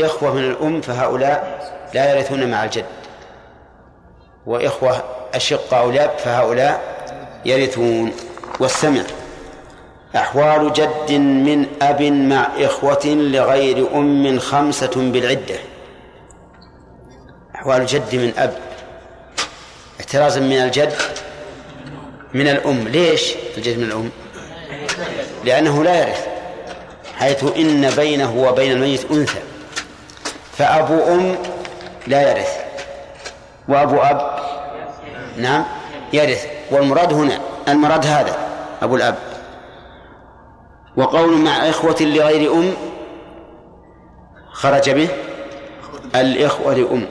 إخوة من الأم فهؤلاء لا يرثون مع الجد. وإخوة أشقة أو لاب فهؤلاء يرثون. والسمع أحوال جد من أب مع إخوة لغير أم خمسة بالعدة. أحوال جد من أب احترازا من الجد من الأم. ليش الجد من الأم؟ لأنه لا يرث حيث إن بينه وبين الميت أنثى. فأبو أم لا يرث. وأبو أب؟ نعم يرث. والمراد هنا المراد هذا أبو الأب. وقول مع إخوة لغير أم خرج به؟ الإخوة لأم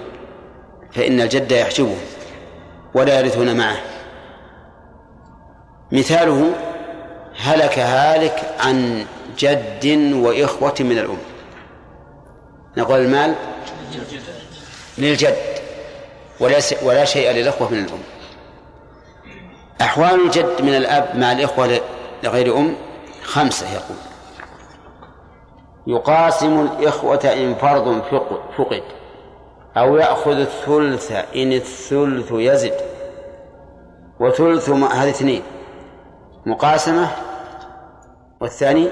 فإن الجد يحجبه ولا يرثون معه. مثاله هلك هالك عن جد وإخوة من الأم. نقول المال للجد ولا شيء للأخوة من الأم. أحوال الجد من الأب مع الإخوة لغير أم خمسة يقول. يقاسم الإخوة إن فرض فقد أو يأخذ الثلث إن الثلث يزد. وثلث هذه اثنين. مقاسمة والثاني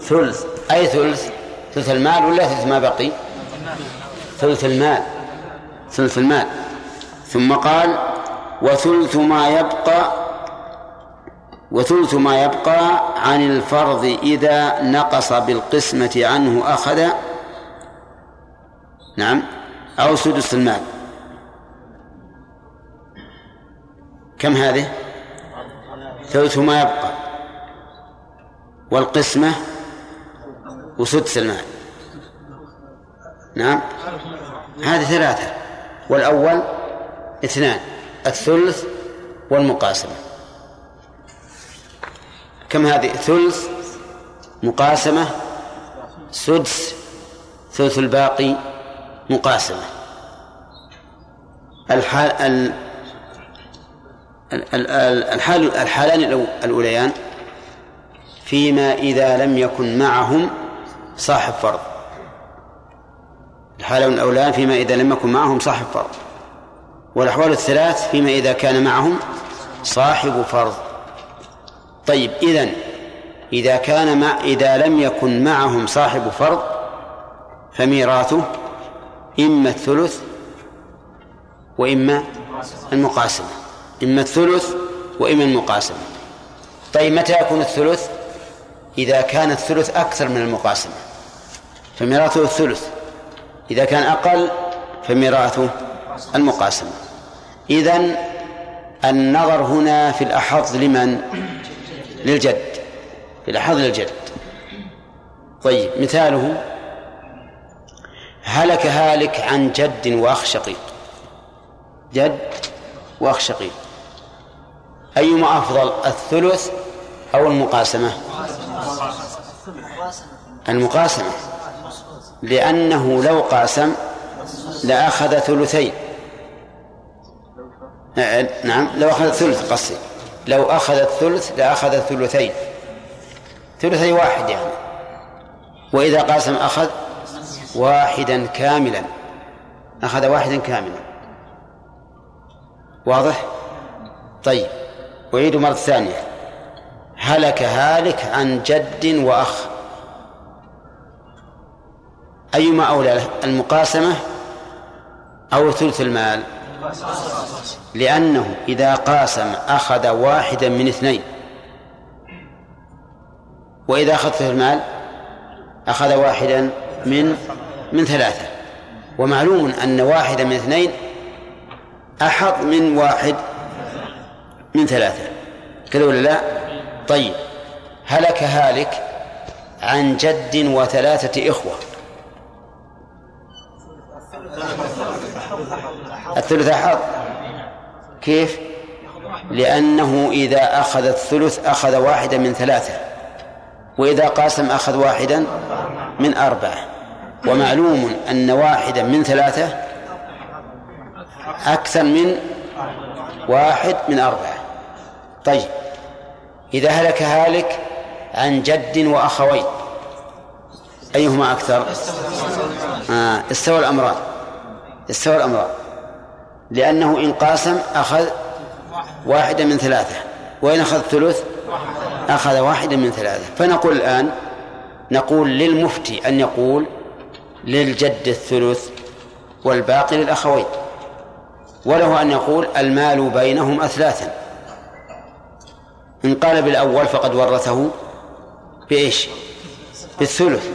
ثلث. أي ثلث؟ ثلث المال ولا ثلث ما بقي؟ ثلث المال ثلث المال. ثم قال وثلث ما يبقى وثلث ما يبقى عن الفرض إذا نقص بالقسمة عنه أخذ نعم أو سدس المال. كم هذه؟ ثلث ما يبقى. والقسمة؟ وسدس المال نعم؟ هذه ثلاثة. والأول اثنان الثلث والمقاسمة كم هذه؟ ثلث مقاسمة سدس ثلث الباقي مقاسمة. الحال الحال الحالان الأوليان. فيما إذا لم يكن معهم صاحب فرض. الحالة الأولان فيما إذا لم يكن معهم صاحب فرض. والأحوال الثلاث فيما إذا كان معهم صاحب فرض. طيب إذن إذا كان مع إذا لم يكن معهم صاحب فرض فميراثه إما الثلث وإما المقاسمة. إما الثلث وإما المقاسمة. طيب متى يكون الثلث؟ إذا كان الثلث أكثر من المقاسمة. فميراثه الثلث. إذا كان أقل فميراثه المقاسمة إذن النظر هنا في الأحظ لمن؟ للجد. في الأحظ للجد. طيب مثاله هلك هالك عن جد وأخ شقيق. جد وأخ شقيق. أيما أفضل الثلث أو المقاسمة؟ المقاسمة. لأنه لو قاسم لأخذ ثلثين. نعم لو أخذ ثلث قصدي. لو أخذ الثلث لأخذ ثلثين. ثلثي واحد يعني. وإذا قاسم أخذ واحدا كاملا. أخذ واحدا كاملا. واضح؟ طيب. أعيد مرة ثانية. هلك هالك عن جد وأخ. أيما أولى المقاسمة أو ثلث المال؟ لأنه إذا قاسم أخذ واحدا من اثنين. وإذا أخذ ثلث المال؟ أخذ واحدا من من ثلاثة. ومعلوم أن واحدا من اثنين أحط من واحد من ثلاثة. كذا ولا لا؟ طيب. هلك هالك عن جد وثلاثة إخوة. الثلث أحظ كيف؟ لأنه إذا أخذ الثلث أخذ واحدا من ثلاثة وإذا قاسم أخذ واحدا من أربعة. ومعلوم أن واحدا من ثلاثة أكثر من واحد من أربعة. طيب إذا هلك هالك عن جد وأخوين أيهما أكثر؟ آه استوى الأمران. استوى الأمران لأنه إن قاسم أخذ واحدا من ثلاثة. وإن أخذ ثلث أخذ واحدا من ثلاثة. فنقول الآن نقول للمفتي أن يقول للجد الثلث والباقي للأخوين. وله أن يقول المال بينهم أثلاثا. إن قال بالأول فقد ورثه بإيش؟ بالثلث.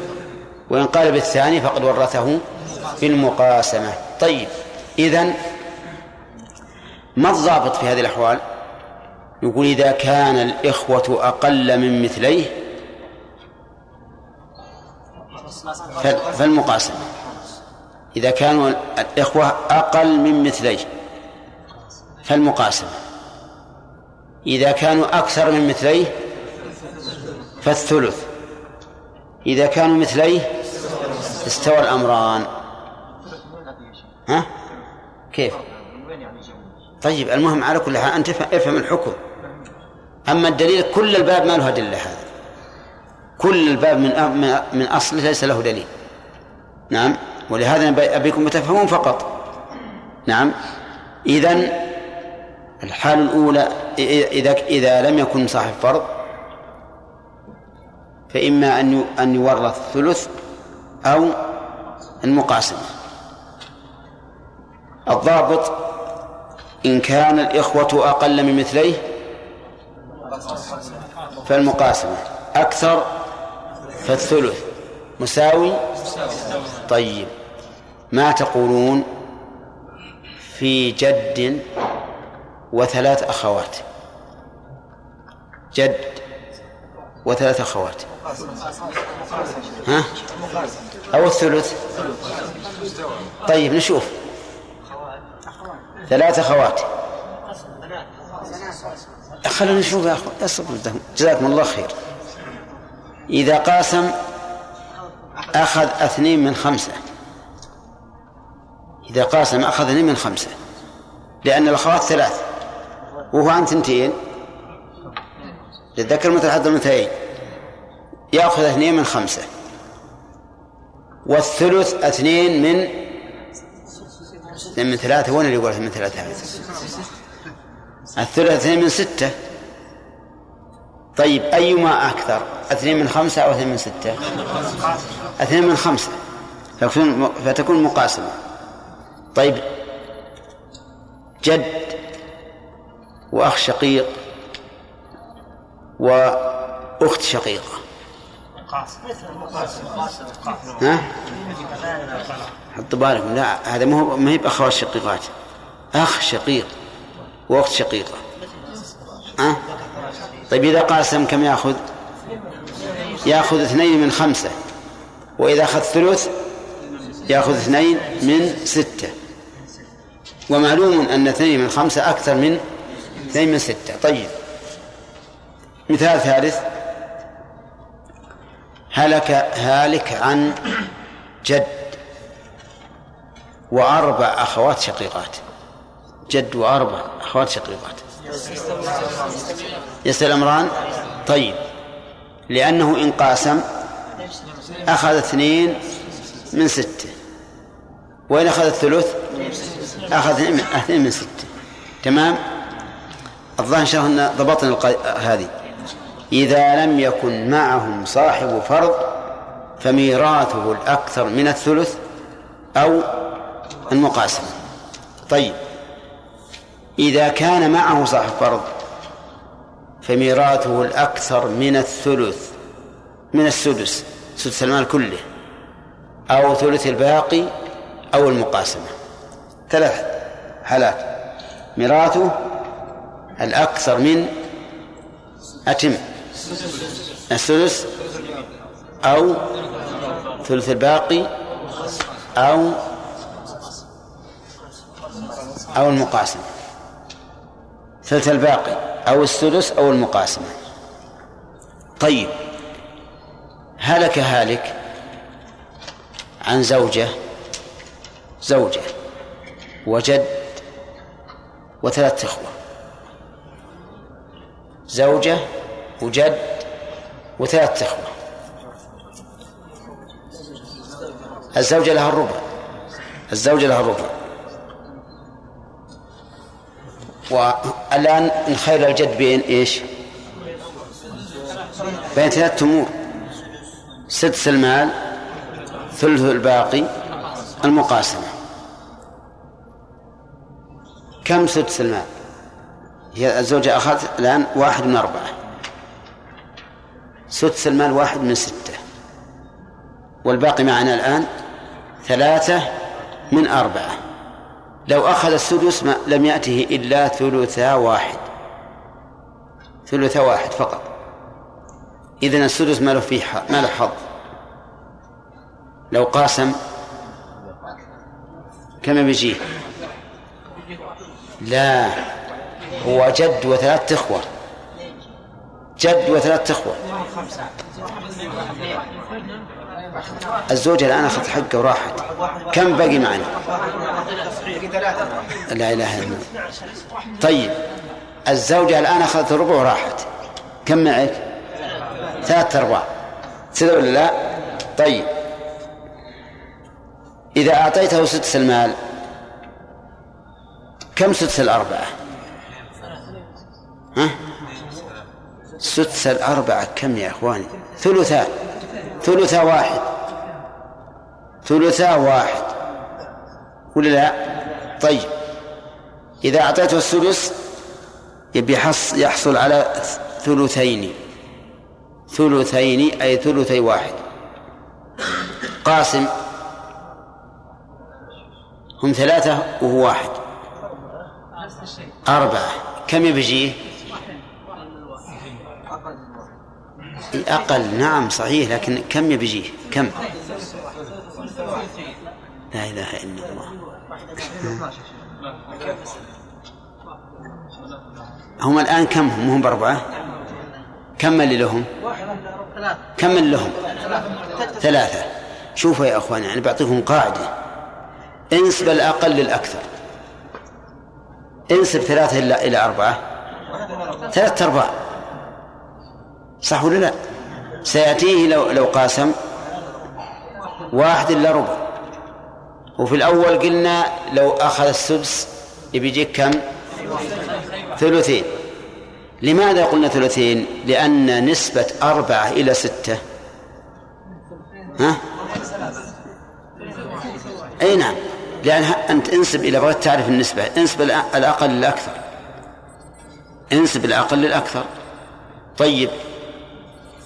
وإن قال بالثاني فقد ورثه بالمقاسمة. طيب إذن ما الضابط في هذه الأحوال؟ يقول إذا كان الإخوة أقل من مثليه فالمقاسمة إذا كانوا الإخوة أقل من مثليه فالمقاسمة إذا كانوا أكثر من مثليه فالثلث. إذا كانوا مثليه استوى الأمران. ها؟ كيف؟ طيب المهم على كل حال أنت افهم الحكم. أما الدليل كل الباب ما له أدلة هذا. كل الباب من من أصله ليس له دليل. نعم؟ ولهذا أبيكم تفهمون فقط. نعم؟ إذن الحال الأولى إذا إذا لم يكن صاحب فرض فإما أن أن يورث ثلث أو المقاسمة الضابط إن كان الإخوة أقل من مثليه فالمقاسمة. أكثر فالثلث. مساوي؟ طيب. ما تقولون في جد وثلاث أخوات؟ جد وثلاث أخوات. ها؟ أو الثلث؟ طيب نشوف. ثلاث أخوات. خلونا نشوف يا أخوان جزاكم الله خير. إذا قاسم أخذ اثنين من خمسة. إذا قاسم أخذ اثنين من خمسة. لأن الأخوات ثلاث. وهو عن ثنتين. للذكر مثل حد المثلين. يأخذ اثنين من خمسة. والثلث اثنين من اثنين من ثلاثة وين اللي يقول اثنين من ثلاثة؟ الثلث اثنين من ستة. طيب أيما أكثر؟ اثنين من خمسة أو اثنين من ستة؟ اثنين من خمسة. فتكون مقاسمة. طيب جد وأخ شقيق وأخت شقيقة. ها؟ حط بالك لا هذا ما هي بأخوات شقيقات. أخ شقيق وأخت شقيقة ها؟ طيب إذا قاسم كم يأخذ؟ يأخذ اثنين من خمسة. وإذا أخذ ثلث يأخذ اثنين من ستة. ومعلوم أن اثنين من خمسة أكثر من اثنين من ستة. طيب مثال ثالث. هلك هالك عن جد وأربع أخوات شقيقات. جد وأربع أخوات شقيقات. يسأل الأمران طيب. لأنه إن قاسم أخذ اثنين من ستة. وإن أخذ الثلث أخذ اثنين من ستة. تمام؟ الظاهر إن شاء الله ضبطنا هذه. إذا لم يكن معهم صاحب فرض فميراثه الأكثر من الثلث أو المقاسمة طيب إذا كان معه صاحب فرض فميراثه الأكثر من الثلث من السدس سدس المال كله أو ثلث الباقي أو المقاسمة. ثلاث حالات. ميراثه الأكثر من أتم. السدس أو ثلث الباقي أو أو المقاسمة. ثلث الباقي أو السدس أو المقاسمة. طيب هلك هالك عن زوجة زوجة وجد وثلاثة إخوة. زوجة وجد وثلاثة إخوة. الزوجة لها الربع. الزوجة لها الربع. والآن نخيل الجد بين إيش؟ بين ثلاثة أمور. سدس المال ثلث الباقي المقاسمة. كم سدس المال؟ هي الزوجة أخذت الآن واحد من أربعة. سدس المال واحد من ستة. والباقي معنا الآن ثلاثة من أربعة. لو أخذ السدس لم يأته إلا ثلثا واحد. ثلثا واحد فقط. إذن السدس ما له فيه ما له حظ. لو قاسم كم بيجيه؟ لا هو جد وثلاث إخوة. جد وثلاث إخوة. الزوجة الآن أخذت حقه وراحت. كم بقي معنا؟ لا إله إلا الله. طيب الزوجة الآن أخذت الربع وراحت. كم معك؟ ثلاثة أرباع. كذا ولا لا؟ طيب. إذا أعطيته سدس المال كم سدس الأربعة؟ ها؟ سدس الأربعة كم يا إخواني؟ ثلثان ثلثا واحد. ثلثا واحد. ولا لا؟ طيب. إذا أعطيته السدس يبي يحصل على ثلثين. ثلثين أي ثلثي واحد. قاسم. هم ثلاثة وهو واحد. أربعة. كم يبجيه أقل نعم صحيح لكن كم يبجيه؟ كم؟ لا إله إلا الله. هم الآن كم هم؟ هم بأربعة. كم اللي لهم؟ كم اللي لهم؟ ثلاثة. شوفوا يا أخوان يعني بعطيكم قاعدة. انسب الأقل للأكثر. انسب ثلاثة إلى أربعة. ثلاثة أرباع. صح ولا لا؟ سيأتيه لو لو قاسم. واحد إلا ربع. وفي الأول قلنا لو أخذ السدس يجيك كم؟ ثلثين. لماذا قلنا ثلثين؟ لأن نسبة أربعة إلى ستة. ها؟ أي نعم. لأن أنت انسب إلى بغيت تعرف النسبة. انسب الأقل للأكثر. انسب الأقل للأكثر. طيب.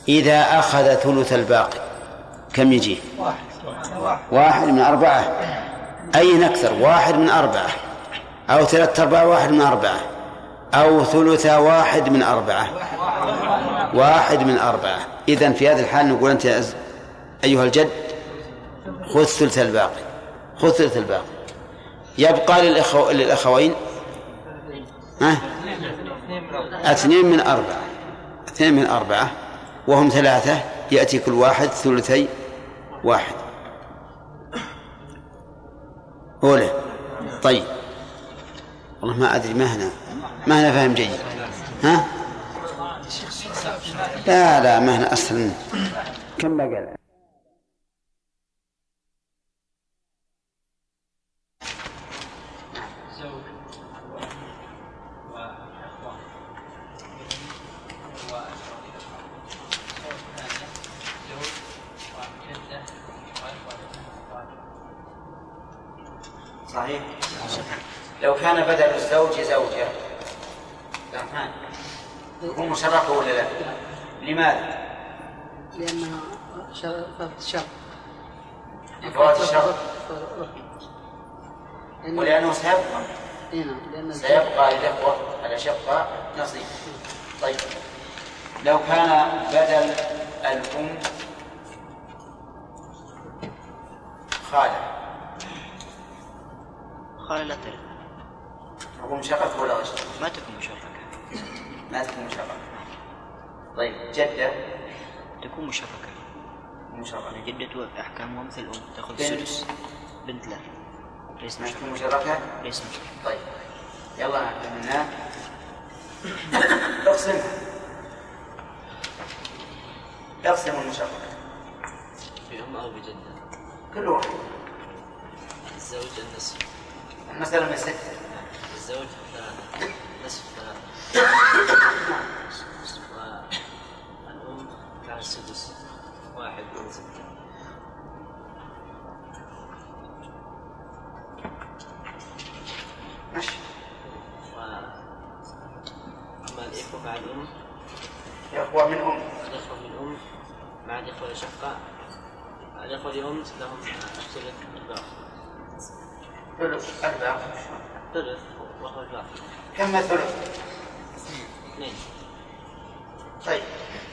إذا أخذ ثلث الباقي كم يجيه واحد من أربعة. أي أكثر؟ واحد من أربعة. أو ثلاثة أرباع واحد من أربعة. أو ثلث واحد من أربعة. واحد من أربعة. إذن في هذه الحال نقول أنت أيها الجد خذ ثلث الباقي. خذ ثلث الباقي. يبقى للأخو... للأخوين؟ ها؟ اثنين من أربعة. اثنين من أربعة. وهم ثلاثة يأتي كل واحد ثلثي واحد. أولى. طيب. والله ما أدري ما هنا ما هنا فاهم جيد. ها؟ لا لا ما هنا أسهل كم بقى صحيح؟ لو كان بدل الزوج زوجة. الرحمن هو مشرفة ولا لا؟ لماذا؟ لأنها فات الشر فوات الشر. ولأنه سيبقى. نعم سيبقى للإخوة الأشقاء نصيب. طيب. لو كان بدل الأم خالة. خالة لا ترث تكون مشققة ولا غير ما تكون مشركة ما تكون مشققة طيب جدة؟ تكون مشركة مشركة جدة أحكامها مثل الأم تأخذ بنت. السدس. بنت لا. ليس ما تكون مشركة مشركة ليس مشركة طيب يلا عملناه أقسم. أقسم المشققة بأم أو بجدة؟ كل واحد. الزوج النصف. من ستة الزوج ثلاثة نصف ثلاثة والأم كان السدس واحد من ستة. أربعة ثلث كم الثلث؟ اثنين طيب.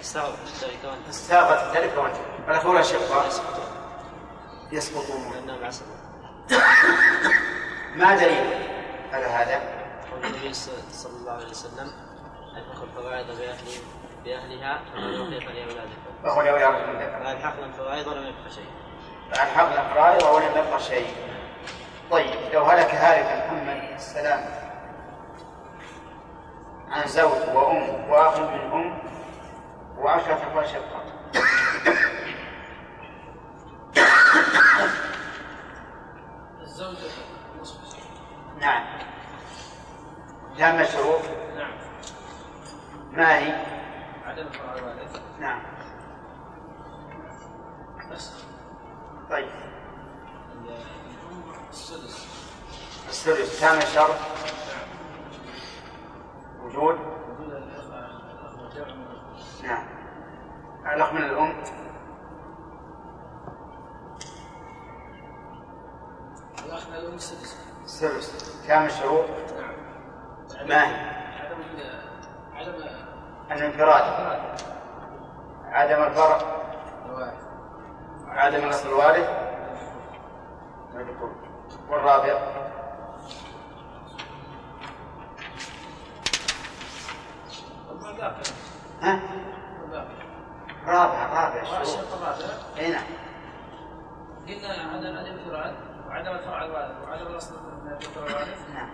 استوى الشريكان استاغت ذلك وانت الأخوة الأشقاء يسقطون. لأنهم ما دليل على هذا؟ قول النبي صلى الله عليه وسلم الحق الفرائض بأهل بأهلها فمن بقي فلأولادكم وهو الأولى من ذكر فألحقنا الفرائض ولم يبق شيء فألحقنا الفرائض ولم يبقى شيء. طيب لو هلك هالك محمد السلام عن زوج وأم وأخ من أم وعشرة أخوة شقة الزوج نصف نعم. تام الشروط نعم. ما هي؟ عدم فرع الوالد نعم. بس طيب. السدس الثلث تام الشرط وجود. نعم. الأخ من الأم. الأخ من الأم السدس. الثلث تام الشروط نعم. ما هي؟ عدم عدم الانفراد. عدم الفرق. الوالد عدم نصب الوارث. مذكور والرابع. ها؟ رابع رابع الرابع إي نعم. قلنا عدم عدم الانفراد وعدم الفرع الوالد وعدم الأصل من الفرع الوالد نعم.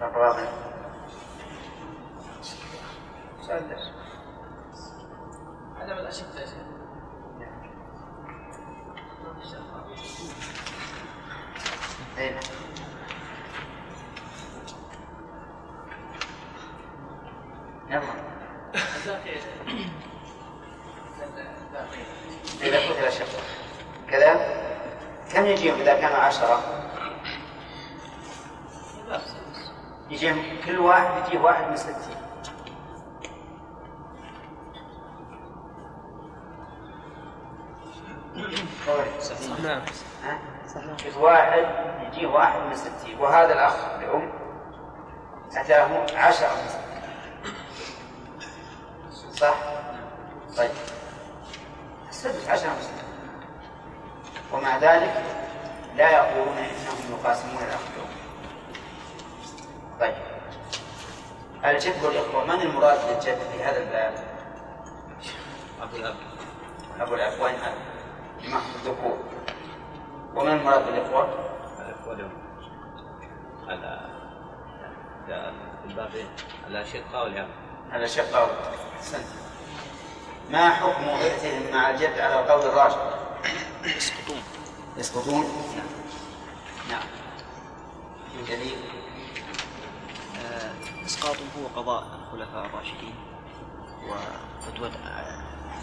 و- الرابع سادس عدم الأشقة يا شيخ اي نعم يلا الباقي الباقي إذا قتل شق كذا كم يجيهم إذا كانوا عشرة يجيهم كل واحد يجيه واحد من ستين نعم. ها؟ قلت واحد يجيه واحد من ستين وهذا الأخ لأم أتاه عشرة من ستين صح؟ طيب. السدس عشرة من ستين ومع ذلك لا يقولون إنهم يقاسمون الأخ لأم. طيب. الجد والإخوة من المراد بالجد في هذا الباب؟ أبو الأب. أبو الأب. وين أب؟ جماعة الذكور. ومن المراد بالإخوة؟ الإخوة لهم على الباقي الأشقاء والأب على شقاوة أحسنت. ما حكم ارثهم مع الجد على القول الراجح؟ يسقطون. يسقطون؟ نعم. من دليل آه، إسقاطهم هو قضاء الخلفاء الراشدين وفتوى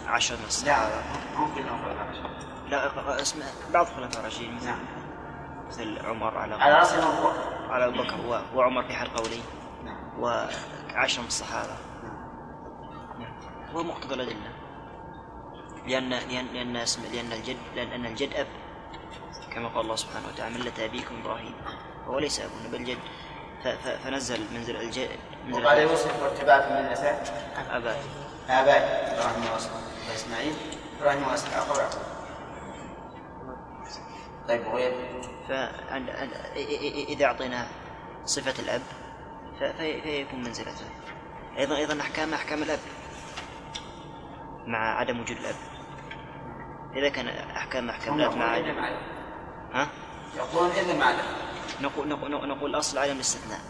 عشر من الصحابة لا ممكن نقول الراجح لا اسمع. بعض الخلفاء الراشدين مثل نعم. مثل عمر على على بكر. على أبو بكر وعمر في حال قولي نعم. وعشر من الصحابة. نعم. هو مقتضى الأدلة. لأن لأن لأن اسم لأن الجد لأن الجد أب. كما قال الله سبحانه وتعالى ملة أبيكم إبراهيم. هو ليس أب بل جد فنزل منزل الجد منزل وقال يوسف واتباعكم من النساء. أباه آبائي إبراهيم وإسماعيل إبراهيم وإسحاق ويعقوب طيب إ- إذا أعطينا صفة الأب فيكون منزلته. أيضا أيضا أحكام أحكام الأب مع عدم وجود الأب. إذا كان أحكام أحكام الأب مع عدم. ها؟ يقولون إذن معلم نقول نقول نقول الأصل عدم الاستثناء.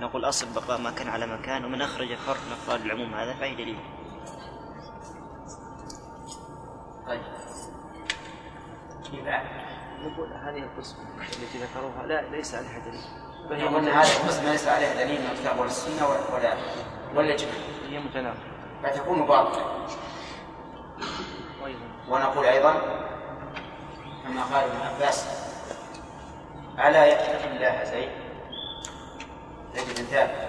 نقول الأصل بقاء ما كان على مكان ومن أخرج فرق من أفراد العموم هذا فأي دليل. نقول هذه القسم التي ذكروها لا ليس عليها دليل. فهي قلنا هذا القسم ليس عليه دليل من الكتاب والسنة ولا ولا إجماع هي متناقضة. فتكون باطلة وأيضا ونقول أيضا كما قال ابن عباس ألا يتقي الله زيد؟ زيد بن ثابت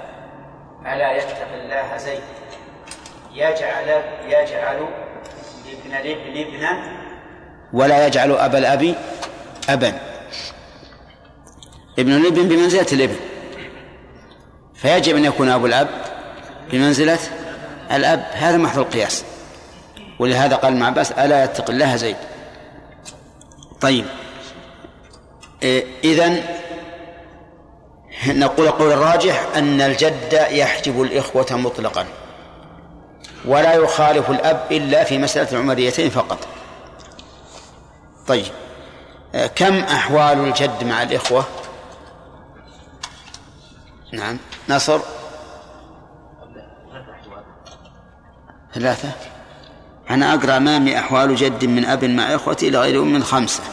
ألا يتقي الله زيد؟ يجعل يجعل ابن الابن ابنا ولا يجعل أبا الأب أبا ابن الابن بمنزلة الابن فيجب أن يكون أبو الأب بمنزلة الأب. هذا محض القياس. ولهذا قال ابن عباس ألا يتق الله زيد. طيب. إذن نقول القول الراجح أن الجد يحجب الإخوة مطلقا. ولا يخالف الأب إلا في مسألة العمريتين فقط. طيب. كم أحوال الجد مع الإخوة؟ نعم. نصر؟ ثلاثة. أنا أقرأ أمامي أحوال جد من أب مع إخوتي إلى غير أم من خمسة.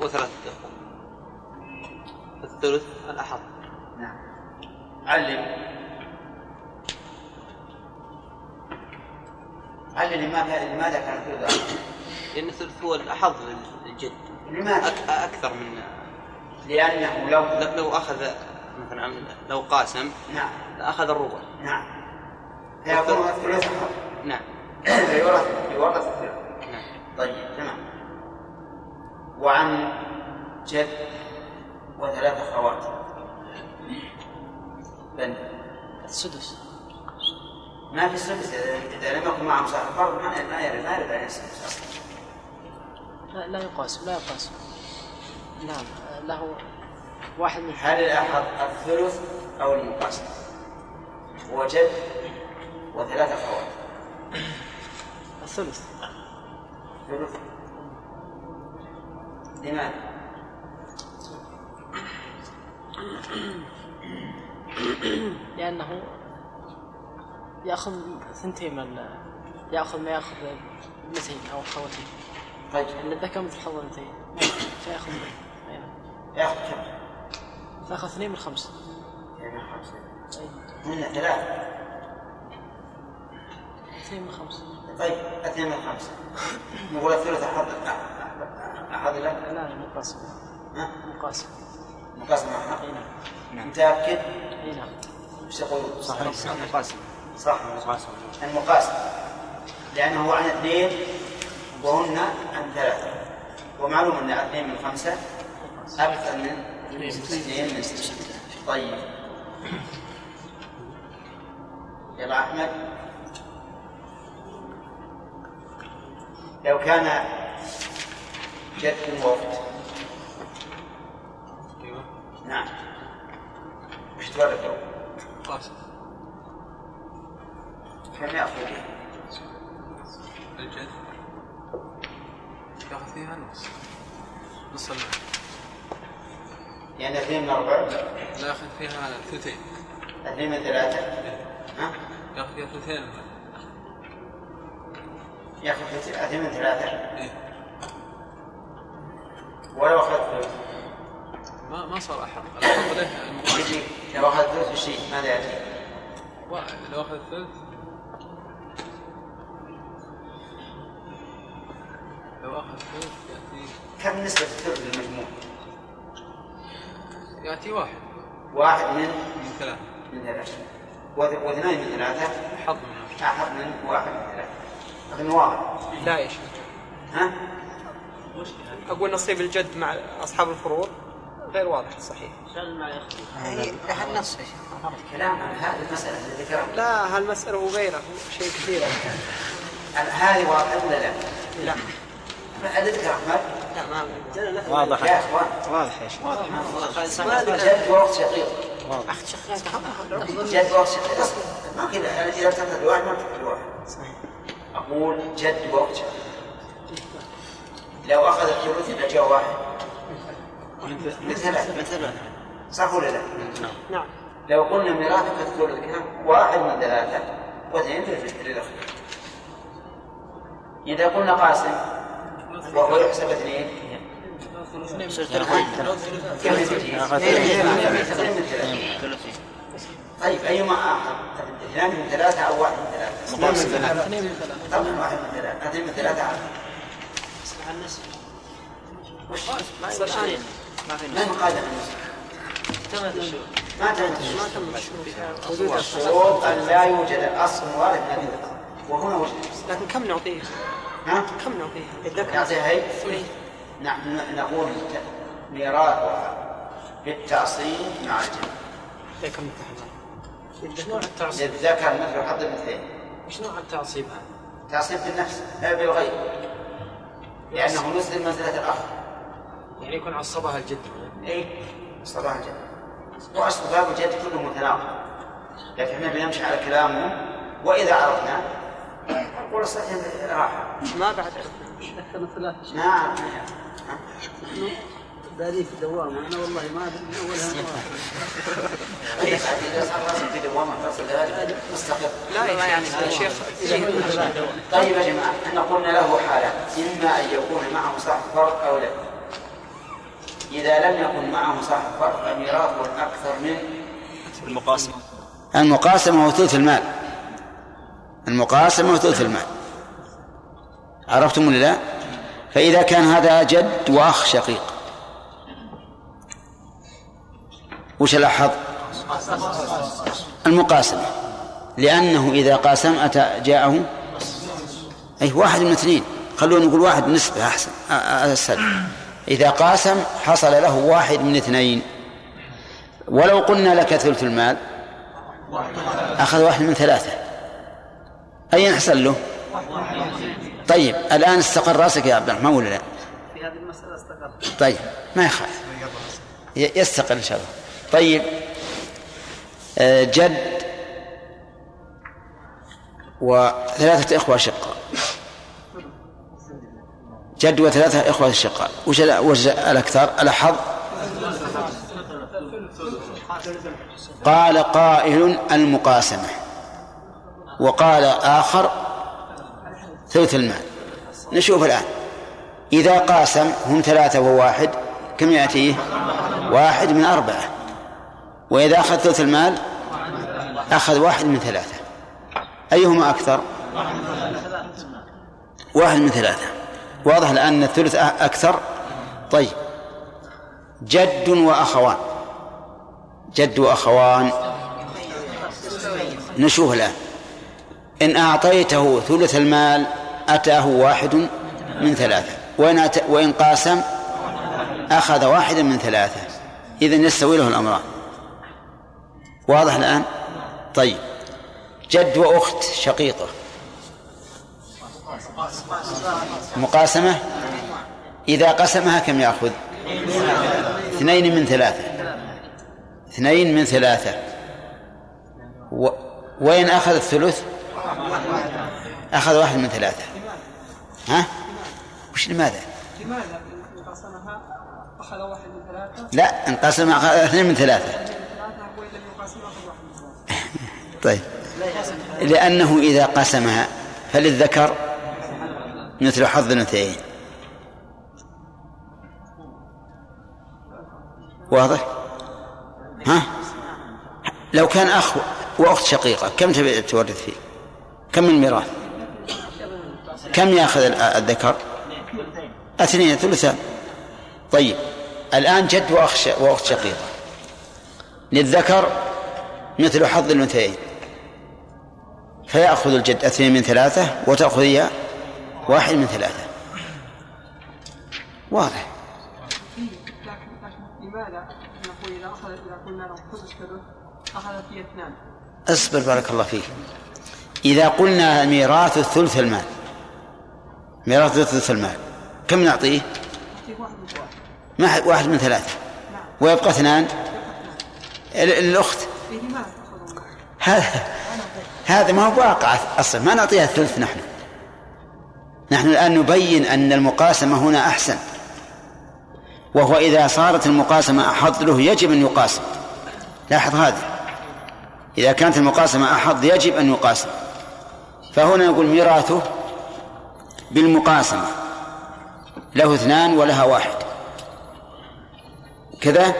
وثلاثة إخوة. الثلث الأحظ. نعم. علم. علم لماذا لماذا كان الثلث لأن الثلث هو الأحظ للجد. لماذا؟ أك- أكثر من لأنه لو لو أخذ مثلا لو قاسم نعم. لأخذ الربع. نعم. فيكون الثلث أحظ. نعم. فيورث يورث الثلث. نعم. طيب. وعن جد وثلاث أخوات. بنت. السدس. ما في السدس إذا- لم يكن معهم صاحب فرض ما يرد ما يرد عليه السدس أصلا. لا, لا يقاس لا يقاس. نعم له واحد من هل الأحظ الثلث أو المقاسم وجد وثلاث أخوات. الثلث. ثلث. لماذا؟ لأنه يأخذ ثنتين من يأخذ ما يأخذ ابنتين أو أخوتين طيب. لأن الذكر مثل حظ الاثنتين فيأخذ أي نعم. يأخذ كم؟ فأخذ اثنين من خمسة. يعني خمسة. أي. هن ثلاثة. اثنين من خمسة. طيب اثنين من خمسة. نقول الثلث أحد أحد لك لا لا مقاسم ها؟ مقاسم مقاسم أحد أي نعم. متأكد؟ أي نعم. إيش تقول؟ صحيح. قاسم صح. المقاسم لأنه عن اثنين وهن عن ثلاثة. ومعلوم أن اثنين من خمسة أكثر من اثنين من ستة. طيب. يلا أحمد. لو كان جد وقت نعم. وش تفرق قاسم كم يأخذ به؟ الجد. ياخذ فيها نص نص يعني اثنين من أربع لا. ياخذ فيها ثلثين. اثنين من ثلاثة؟ ها؟ ياخذ فيها ثلثين يأخذ اثنين من ثلاثة؟ إيه. ولو ثلث ما ما صار احق لو أخذ ثلث الشيء ماذا؟ واحد لو اخذ ثلث لو اخذ ثلث يأتي. كم نسبة الثلث للمجموع؟ يأتي واحد. واحد من؟ من ثلاثة. من ثلاثة. واث- واثنين من ثلاثة. حظ من أحد من واحد من ثلاثة. من واحد. لا شيخ. ها؟ أقول نصيب الجد مع أصحاب الفروض غير واضح صحيح. هي لها النص يا شيخ كلام عن هذه المسألة اللي ذكرها. لا هالمسألة وغيرها شيء كثير. هذه واضحة ولا لا؟ لا. اللي ذكر أحمد؟ لا ما واضح. يا إخوان واضح. يا شيخ جد وقت شقيق. أخت شيخ جد وقت شقيق. ما كذا يعني إذا ارتكب الواحد ما ارتكب الواحد أقول جد وقت شقيق. لو أخذ الثلث إذا جاء واحد. من ثلاثة مثلا صح ولا لا؟ نعم. لو قلنا ميراثك الثلث كم؟ واحد من ثلاثة. واثنين الأخير. إذا قلنا قاسم وهو يحسب اثنين. كم من ثلاثة طيب أيما آخر؟ اثنان من ثلاثة أو واحد من ثلاثة؟ اثنين من ثلاثة. طبعا واحد من ثلاثة. اثنين من ثلاثة. يصلح النسب وش ما في ما في ما مقادة النصف تمت الشروط. ما تمت الشروط. الشروط أن لا يوجد أصل وارد الثلث وهنا وجد لكن كم نعطيه؟ ها؟ كم نعطيه؟ نعطيها هي نحن نقول ميراثها بالتعصيب مع الجمع كم؟ إيش نوع التعصيب؟ للذكر مثل حظ المثلين إيش نوع التعصيب هذا؟ تعصيب بالنفس لا بالغير لأنه يسلم منزلة الأخ. يعني يكون عصبها الجد. إيه؟ صباح الجد. وأصل باب الجد كله متناقض لكن إحنا بنمشي على كلامه وإذا عرفنا نقول الصحيح راحة ما بعد. نعم. بادئ في الدوام أنا والله ما أدري من طيب إذا صار راسم في دوامة مستقر لا يعني يا شيخ. طيب يا جماعة إحنا قلنا له حالات إما أن يكون معه صاحب فرض أو لا. إذا لم يكن معه صاحب فرض فميراثه أكثر من المقاسمة المقاسمة وثلث المال. المقاسمة وثلث المال. عرفتم ولا لا؟ فإذا كان هذا جد وأخ شقيق. وش الأحظ؟ المقاسمة لأنه إذا قاسم أتى جاءه. أي واحد من اثنين. خلونا نقول واحد نسبة أحسن أسهل. إذا قاسم حصل له واحد من اثنين. ولو قلنا لك ثلث المال أخذ واحد من ثلاثة. أين حصل له؟ طيب الآن استقر رأسك يا عبد الرحمن ولا لا؟ في هذه المسألة استقر. طيب ما يخالف ي- يستقر إن شاء الله. طيب آه، جد وثلاثة إخوة أشقاء جد وثلاثة إخوة أشقاء وش وش الأكثر؟ الأحظ؟ قال قائل المقاسمة. وقال آخر ثلث المال. نشوف الآن. إذا قاسم هم ثلاثة وواحد كم يأتيه واحد من أربعة. وإذا أخذ ثلث المال أخذ واحد من ثلاثة. أيهما أكثر؟ واحد من ثلاثة. واضح الآن أن الثلث أكثر؟ طيب. جد وأخوان. جد وأخوان. نشوف الآن. إن أعطيته ثلث المال أتاه واحد من ثلاثة. وإن, أت... وإن قاسم أخذ واحدا من ثلاثة. إذا يستوي له الأمران. واضح الآن؟ طيب. جد وأخت شقيقة. مقاسمة؟ إذا قسمها كم يأخذ؟ اثنين من ثلاثة. اثنين من ثلاثة. و... وإن أخذ الثلث؟ أخذ واحد من ثلاثة. ها؟ وش لماذا؟ لماذا؟ انقسمها أخذ واحد من ثلاثة؟ لا انقسم أخذ اثنين من ثلاثة ثلاثة وان لم يقاسم اخذ واحد من ثلاثة طيب لأنه إذا قسمها فللذكر مثل حظ الأنثيين واضح؟ ها؟ لو كان أخ وأخت شقيقة كم تورث فيه؟ كم من الميراث؟ كم يأخذ ال- الذكر؟ اثنين ثلثان طيب الآن جد وأخ وأخت شقيقة للذكر مثل حظ الأنثيين فيأخذ الجد اثنين من ثلاثة وتأخذ هي واحد من ثلاثة. واضح. لماذا نقول قلنا له خذ الثلث اثنان اصبر بارك الله فيك. إذا قلنا ميراث الثلث المال ميراث ثلث المال كم نعطيه؟ ما حد- واحد من ثلاثة. ويبقى اثنان؟ ال- الأخت؟ تاخذون هذا هذا ما هو واقع أصلا ما نعطيها الثلث نحن. نحن الآن نبين أن المقاسمة هنا أحسن. وهو إذا صارت المقاسمة أحظ له يجب أن يقاسم. لاحظ هذا. إذا كانت المقاسمة أحظ يجب أن يقاسم. فهنا يقول ميراثه بالمقاسمة. له اثنان ولها واحد. كذا؟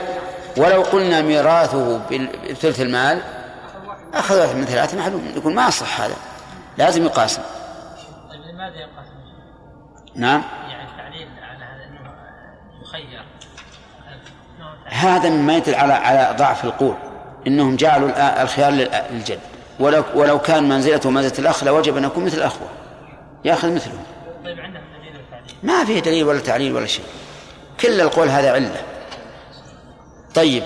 ولو قلنا ميراثه بثلث المال أخذ واحد من ثلاثة معلوم. يقول ما أصح هذا. لازم يقاسم. طيب لماذا ينقسم؟ نعم. يعني التعليل على هذا إنه يخير هذا مما يدل على على ضعف القول. إنهم جعلوا الخيار لل- للجد. ولو ولو كان منزلته منزله الأخ لوجب أن يكون مثل الاخوه يأخذ مثله. طيب عندهم دليل ما فيه دليل ولا تعليل ولا شيء. كل القول هذا علة. طيب.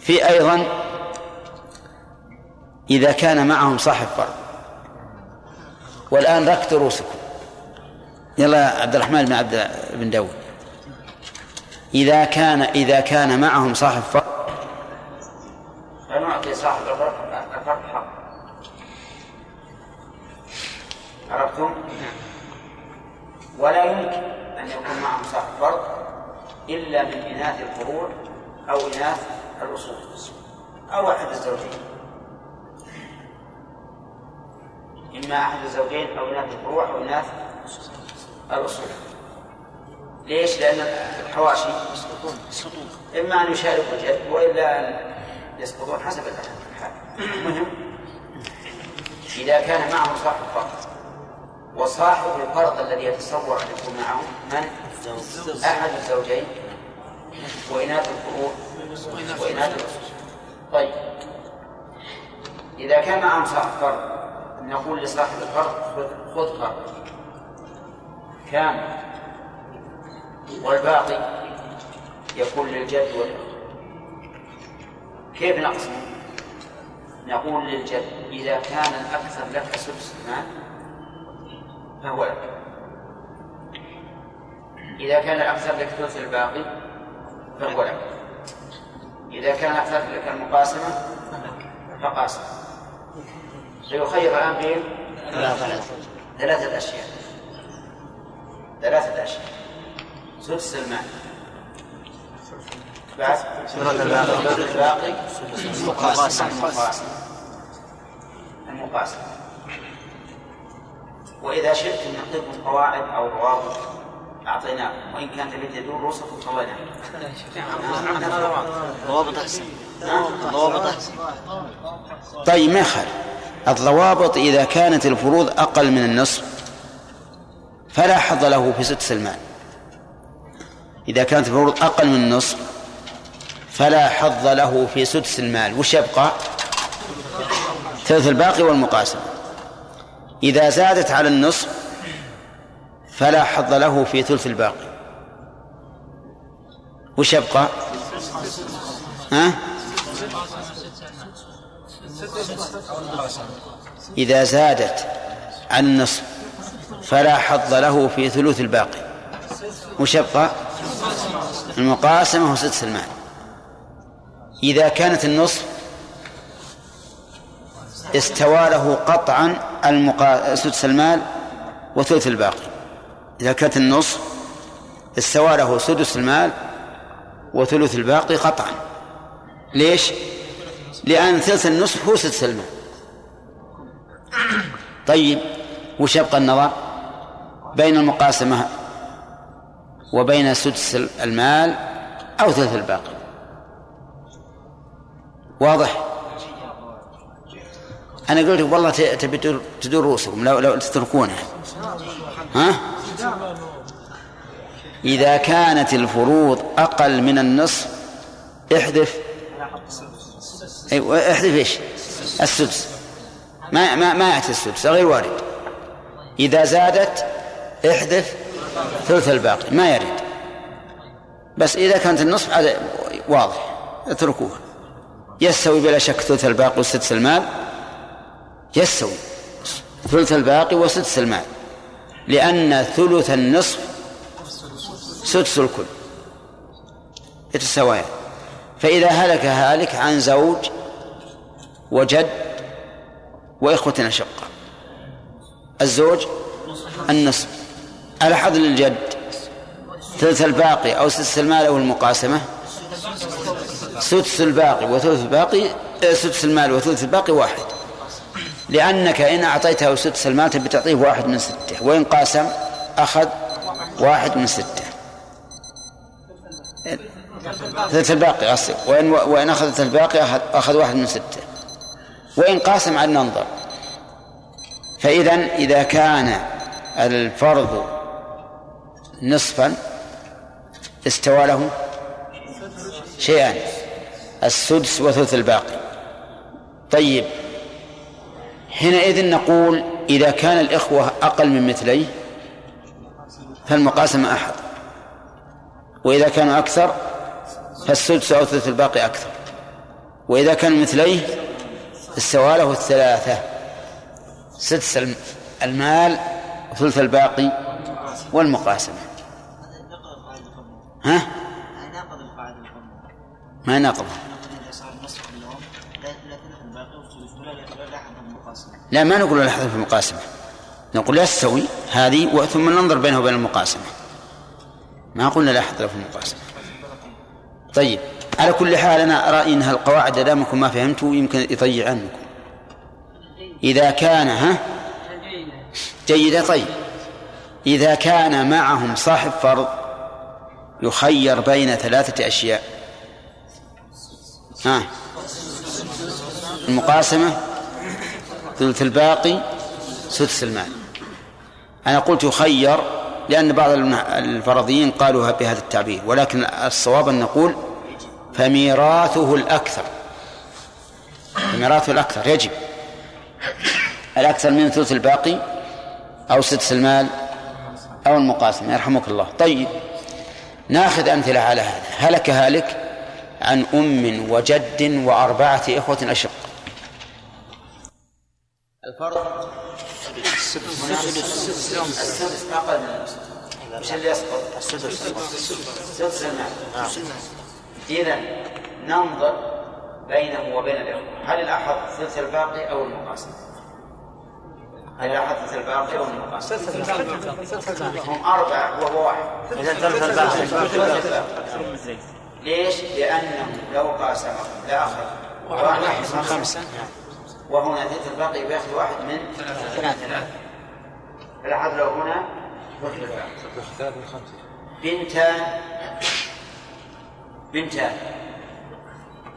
في أيضا إذا كان معهم صاحب فرض. والآن ركت رؤوسكم يلا يا عبد الرحمن بن عبد بن داود. إذا كان إذا كان معهم صاحب فرق فنعطي صاحب الفرق حق. عرفتم؟ ولا يمكن أن يكون معهم صاحب فرق إلا من إناث الفروع أو إناث الأصول. أو أحد الزوجين. إما أحد الزوجين أو إناث الفروع أو إناث الأصول. ليش؟ لأن الحواشي يسقطون. إما أن يشاركوا الجد وإلا أن يسقطون حسب الحال. المهم إذا كان معه صاحب فرض وصاحب الفرض الذي يتصور أن يكون معه من؟ أحد الزوجين وإناث الفروع وإناث الأصول. طيب. إذا كان معهم صاحب فرض نقول لصاحب الفرض خذ فرض كامل والباقي يكون للجد والأخ كيف نقسم؟ نقول للجد إذا كان الأكثر لك سدس المال فهو لك. إذا كان الأكثر لك ثلث الباقي فهو لك. إذا كان الأكثر لك المقاسمة فقاسم سيخير الآن بين ثلاثة أشياء. ثلاثة أشياء. سدس المال بعد. الباقي. المقاسم المقاسم وإذا شئتم نعطيكم قواعد أو ضوابط أعطيناكم. وإن كان تبي تدور ضوابط احسن ضوابط أحسن. طيب ما يخالف. الضوابط إذا كانت الفروض أقل من النصف فلا حظ له في سدس المال إذا كانت الفروض أقل من النصف فلا حظ له في سدس المال وش يبقى؟ ثلث الباقي والمقاسمة إذا زادت على النصف فلا حظ له في ثلث الباقي. وش يبقى؟ ها؟ إذا زادت عن النصف فلا حظ له في ثلث الباقي. وش يبقى المقاسمة وسدس المال. إذا كانت النصف استوى له قطعا المقا... سدس المال وثلث الباقي. إذا كانت النصف استوى له سدس المال وثلث الباقي قطعا. ليش؟ لأن ثلث النصف هو سدس المال طيب وش يبقى النظر بين المقاسمة وبين سدس المال أو ثلث الباقي. واضح؟ أنا قلت والله تبي تدور رؤوسكم لو لو تتركونها. ها؟ إذا كانت الفروض أقل من النصف احذف أيوة احذف إيش؟ السدس. ما ما ما يأتي السدس غير وارد. إذا زادت احذف ثلث الباقي ما يرد. بس إذا كانت النصف هذا واضح اتركوها. يستوي بلا شك ثلث الباقي وسدس المال. يستوي ثلث الباقي وسدس المال لأن ثلث النصف سدس الكل. يتساويان فإذا هلك هالك عن زوج وجد وإخوة أشقة الزوج النصف. على حظ للجد ثلث الباقي أو سدس المال أو المقاسمة. سدس الباقي وثلث الباقي آه، سدس المال وثلث الباقي واحد. لأنك إن أعطيته سدس المال تبي تعطيه واحد من ستة. وإن قاسم أخذ واحد من ستة. ثلث الباقي أصل وإن وإن أخذت الباقي أخذ واحد من ستة. وإن قاسم عن ننظر. فإذا إذا كان الفرض نصفا استوى له شيئان السدس وثلث الباقي. طيب. حينئذ نقول إذا كان الإخوة أقل من مثليه فالمقاسمة أحد. وإذا كانوا أكثر فالسدس أو ثلث الباقي أكثر. وإذا كانوا مثليه استوى له الثلاثة. سدس المال وثلث الباقي والمقاسمة. ها؟ ما يناقض لا ما نقول لا في المقاسمة. نقول يستوي هذه ثم ننظر بينه وبين المقاسمة. ما قلنا لا في المقاسمة. طيب على كل حال أنا أرى أن القواعد دامكم ما فهمتوا يمكن يضيع عنكم. إذا كان ها؟ جيدة طيب. إذا كان معهم صاحب فرض يخير بين ثلاثة أشياء. ها؟ المقاسمة ثلث الباقي سدس المال. أنا قلت يخير لأن بعض الفرضيين قالوا بهذا التعبير ولكن الصواب أن نقول فميراثه الأكثر. فميراثه الأكثر يجب. الأكثر من ثلث الباقي أو سدس المال أو المقاسمة يرحمك الله. طيب ناخذ أمثلة على هذا. هلك هالك عن أم وجد وأربعة إخوة أشق. الفرق؟ السدس. أقل من وش اللي يسقط؟ السدس. سدس المال إذا ننظر بينه وبين الإخوة. هل الأحد ثلث الباقي أو المقاسم؟ هل الأحد ثلث الباقي أو المقاسم؟ هم أربعة وهو واحد. إذا ثلث الباقي. ليش؟ لأنه لو قاسمه لأخذ واحد من خمسة. وهنا ثلث الباقي بياخذ واحد من ثلاثة. فالأحد لو هنا بنتان بنتان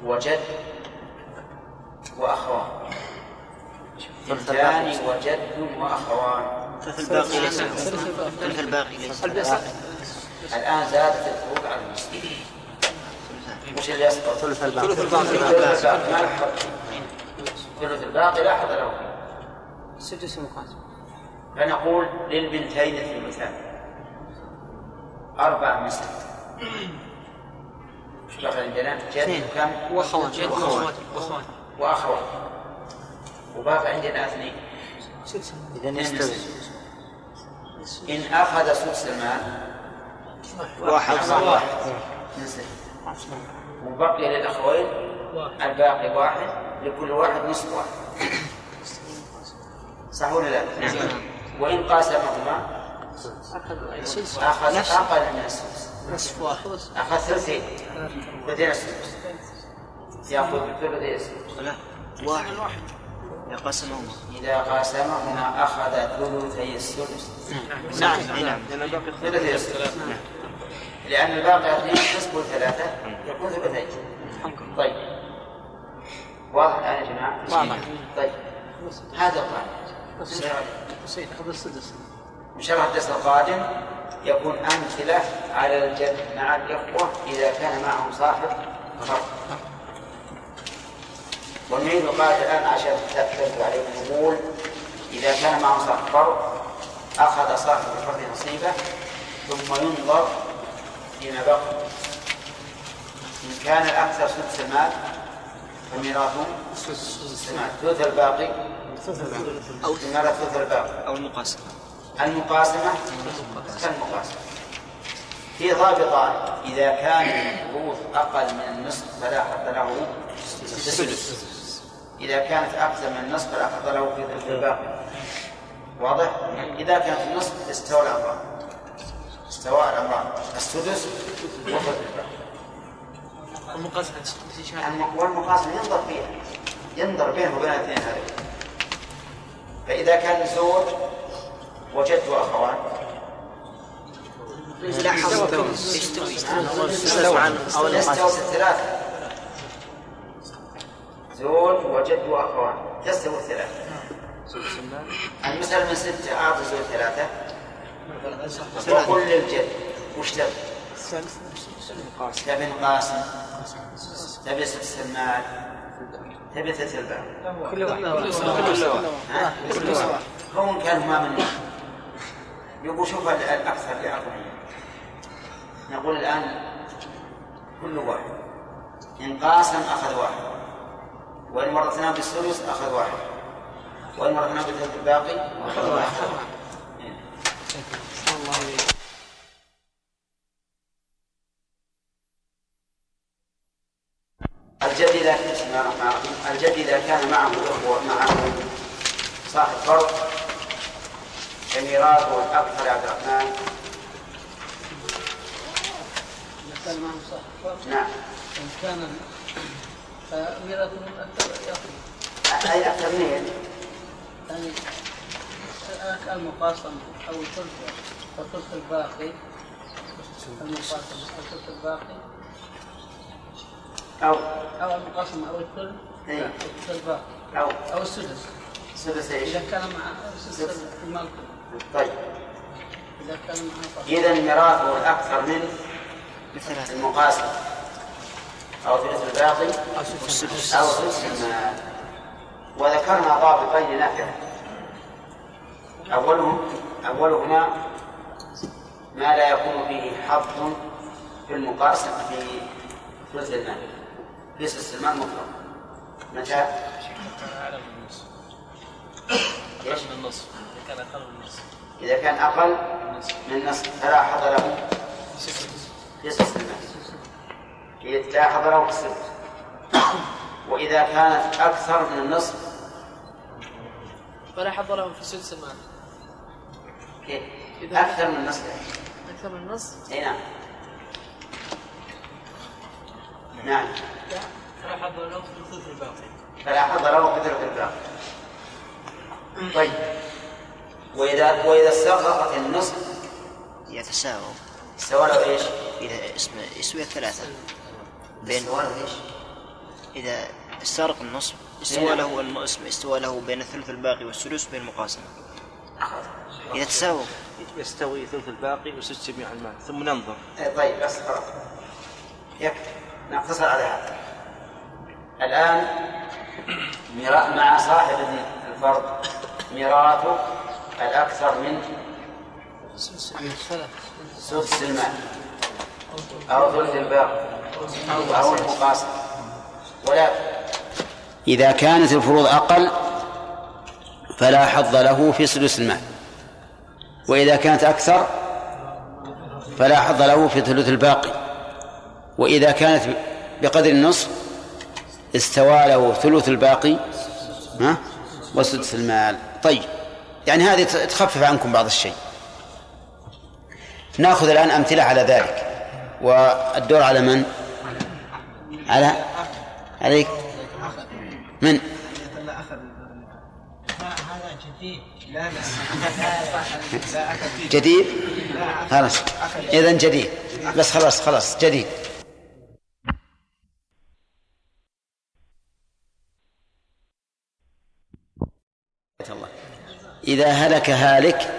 وجد وأخوان. بنتان وجد وأخوان. ثلث الباقي ليس. ثلث الباقي. ليس الآن زادت الفروق على المسلمين. وش اللي يسقط؟ ثلث الباقي. ثلث الباقي. ما له ثلث الباقي لا حظ له. سدس مقاسم فنقول للبنتين الثلثان أربعة من ستة بقي عندنا؟ جد كم؟ وأخوان. واخوان. وأخوان. وباقي عندنا اثنين. إذا يستوي إن أخذ سدس المال واحد. واحد. ستة وبقي للأخوين الباقي واحد. لكل واحد نصف واحد. صح ولا لا؟ وإن قاسمهما أخذ أقل من السدس نصف واحد أخذ ثلثين ثلثين السدس يأخذ ثلثي السدس لا واحد قسمهما إذا قاسمهما أخذ ثلثي السدس نعم نعم ثلثي السدس لأن الباقي اثنين نصف ثلاثة يكون ثلثين طيب واضح الآن يا جماعة؟ واضح. طيب هذا القاعدة حسين خذ السدس إن شاء الله الدرس القادم يكون أمثلة على الجد مع الإخوة إذا كان معهم صاحب فرق ونريد القاعدة الآن عشان تثبت عليكم نقول إذا كان معهم صاحب فرق أخذ صاحب الفرد نصيبه ثم ينظر فيما بقي. إن كان الأكثر سدس المال فميراثه سدس المال. ثلث الباقي. أو ثلث الباقي. أو المقاسمة. المقاسمة؟ كالمقاسمة. في ضابطان إذا كان الفروض أقل من النصف فلا حظ له السدس إذا كانت أكثر من النصف فلا حظ له في الباقي. واضح؟ إذا كانت النصف استوى الأمران. استوى الأمران. السدس؟ وثلث المقاسمة والمقاسمة ينظر فيها. ينظر بينه وبين الاثنين هذين فإذا كان زوج وجد وأخوان لا استوى. يستوي الثلاثة. زوج وجد وأخوان تستوي الثلاثة. المسألة من ستة أعطي زوج ثلاثة. وقل للجد وش تبي؟ تبي القاسم. تبي سدس المال تبي ثلث الباب. كل واحد. ها؟ كون كان ما من يقول شوف ال- الأكثر لعقلية نقول الآن كل واحد. إن قاسم أخذ واحد. وإن ورثناه بالثلث أخذ واحد. وإن ورثناه بالثلث الباقي أخذ واحد. الجد الله الجد إذا كان معه أخوة معه صاحب فرض فميراثه الأكثر يا عبد الرحمن. نعم. إن كان ميراثه أكثر يأخذ أي أكثر من يعني المقاسم أو. الثلث الثلث الباقي المقاسم الثلث الباقي أو. أو المقاسم أو الثلث الباقي أو أو السدس سدس إيش؟ إذا كان مع سدس المال كله. طيب. إذا ميراثه الأكثر من المقاسم. أو ثلث الباقي. أو ثلث المال وذكرنا ضابطين نافعين أولهم أولهما ما لا يكون فيه حظ في المقاسم في ثلث المال. في ثلث المال مطلق. متى؟ النصف. إيش؟ من النصف. إذا كان أقل من النصف. إذا كان أقل من نصف فلا حظ له. في ثلث المال إذا لا حظ له في وإذا كانت أكثر من النصف فلا حظ لهم في سدس المال. كيف؟ أكثر من النصف أكثر من النص أي نعم. نعم. فلا حظ له في الثلث الباقي فلا حظ له في ثلث الباقي طيب. وإذا وإذا استغرقت النصف يتساووا استوى له إيش؟ إذا اسم يسوي الثلاثة بين استوى له إيش؟ إذا استغرق النصف استوى نعم. له الاسم استوى له بين الثلث الباقي والسدس بين المقاسمة. إذا تساووا يستوي ثلث الباقي وسدس جميع المال. ثم ننظر. إيه طيب بس خلاص يكفي نقتصر على هذا. الآن ميراث مع صاحب الفرض. ميراثه الأكثر من سدس المال أو ثلث الباقي أو المقاسم ولكن إذا كانت الفروض أقل فلا حظ له في سدس المال. وإذا كانت أكثر فلا حظ له في ثلث الباقي. وإذا كانت بقدر النصف استوى له ثلث الباقي ها؟ وسدس المال. طيب يعني هذه تخفف عنكم بعض الشيء. ناخذ الآن أمثلة على ذلك. والدور على من؟ على؟ عليك. من؟ جديد؟ خلاص. إذا جديد. بس خلاص خلاص جديد. إذا هلك هالك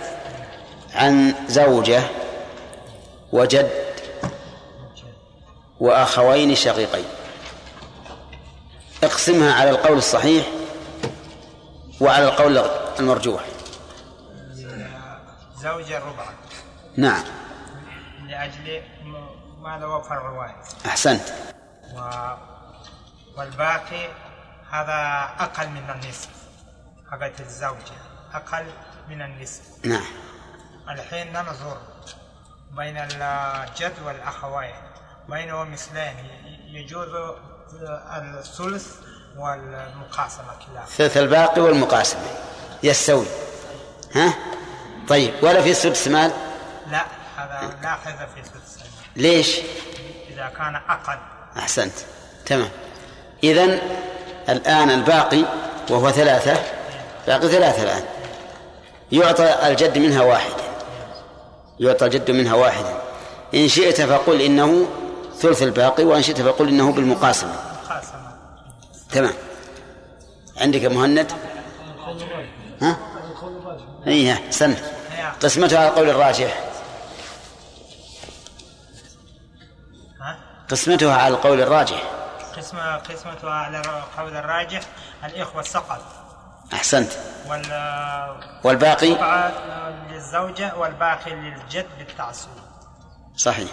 عن زوجة وجد وأخوين شقيقين. اقسمها على القول الصحيح وعلى القول المرجوح. زوجة ربع. نعم. لأجل ماذا هو فرع واحد أحسنت. و... والباقي هذا أقل من النصف. حقت الزوجة. أقل من النصف. نعم. الحين ننظر بين الجد والأخوين بينهم مثلين يجوز الثلث والمقاسمة كلها. ثلث الباقي والمقاسمة. يستوي. ها؟ طيب ولا في سدس مال؟ لا هذا لا حذف في سدس المال ليش؟ إذا كان أقل. أحسنت. تمام. إذن الآن الباقي وهو ثلاثة. باقي ثلاثة الآن. يعطى الجد منها واحد. يعطى الجد منها واحدا إن شئت فقل إنه ثلث الباقي وإن شئت فقل إنه بالمقاسمة. تمام. عندك مهند؟ ها؟ اي سن قسمتها على القول الراجح. قسمتها على القول الراجح. قسمتها على القول الراجح. الإخوة سقط أحسنت وال والباقي للزوجة والباقي للجد بالتعصب صحيح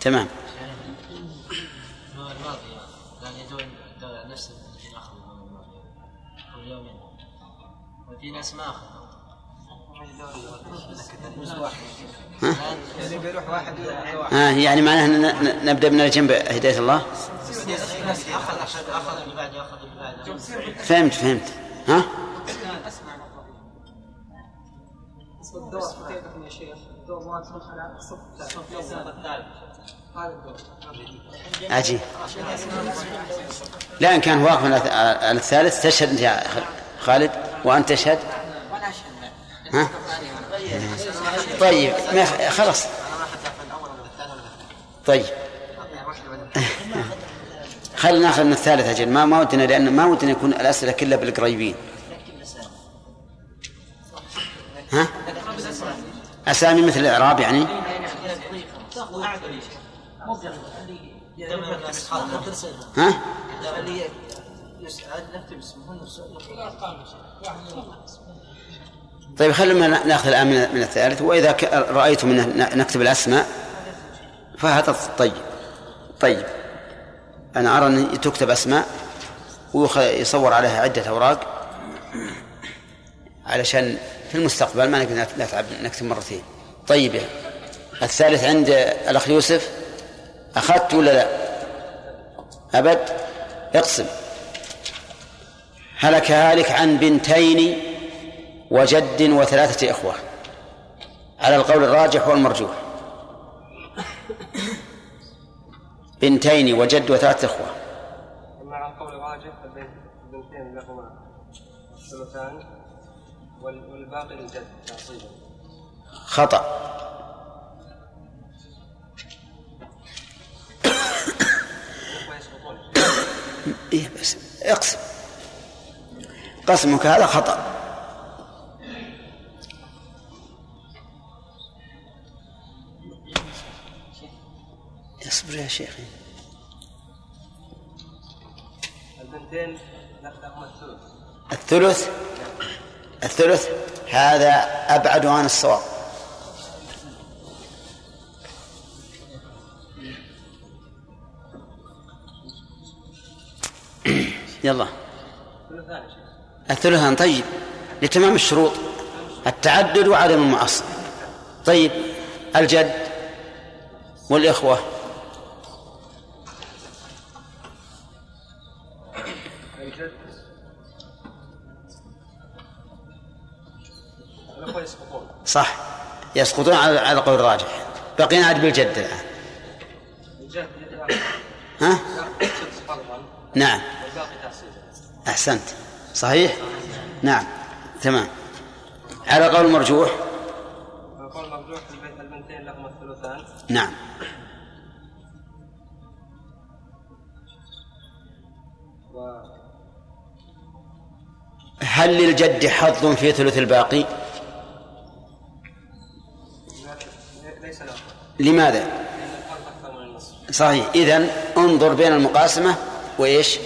تمام نفس قبل يومين وفي ناس ما اخذوا ها؟ آه يعني معناه نبدا من الجنب هدايه الله فهمت فهمت ها؟ الدور عجيب لا إن كان واقف على الثالث تشهد يا خالد وأنت تشهد؟ ها؟ طيب خلاص. طيب. خلينا ناخذ من الثالث أجل ما ما ودنا لأن ما ودنا يكون الأسئلة كلها بالقريبين ها؟ أسامي مثل الإعراب يعني؟ ها؟ طيب خلينا نأخذ الآن من الثالث وإذا رأيتم انه نكتب الأسماء فهذا طيب طيب أنا أرى أن تكتب أسماء ويصور عليها عدة أوراق علشان في المستقبل ما نقدر نتعب نكتب مرتين. طيب الثالث عند الأخ يوسف أخذت ولا لا؟ أبد؟ اقسم. هلك هالك عن بنتين وجد وثلاثة إخوة. على القول الراجح والمرجوح. بنتين وجد وثلاثة إخوة. مع القول الراجح البنتين لهما ثلثان والباقي للجد تعصيبا خطأ. إيه بس اقسم. قسمك هذا خطأ. اصبر يا شيخ البنتين الثلث. الثلث؟ الثلث؟ هذا أبعد عن الصواب. يلا. الثلثان طيب. لتمام الشروط. التعدد وعدم المعصب. طيب. الجد والإخوة. يسقطون. صح. يسقطون على على القول الراجح بقينا عاد بالجد. الآن الجد ها؟ نعم. أحسنت. صحيح؟ نعم. تمام. على قول مرجوح؟ ويقول المرجوح البنت- البنتين لهما الثلثان. نعم. هل للجد حظ في ثلث الباقي؟ لماذا؟ صحيح. إذن انظر بين المقاسمة وإيش؟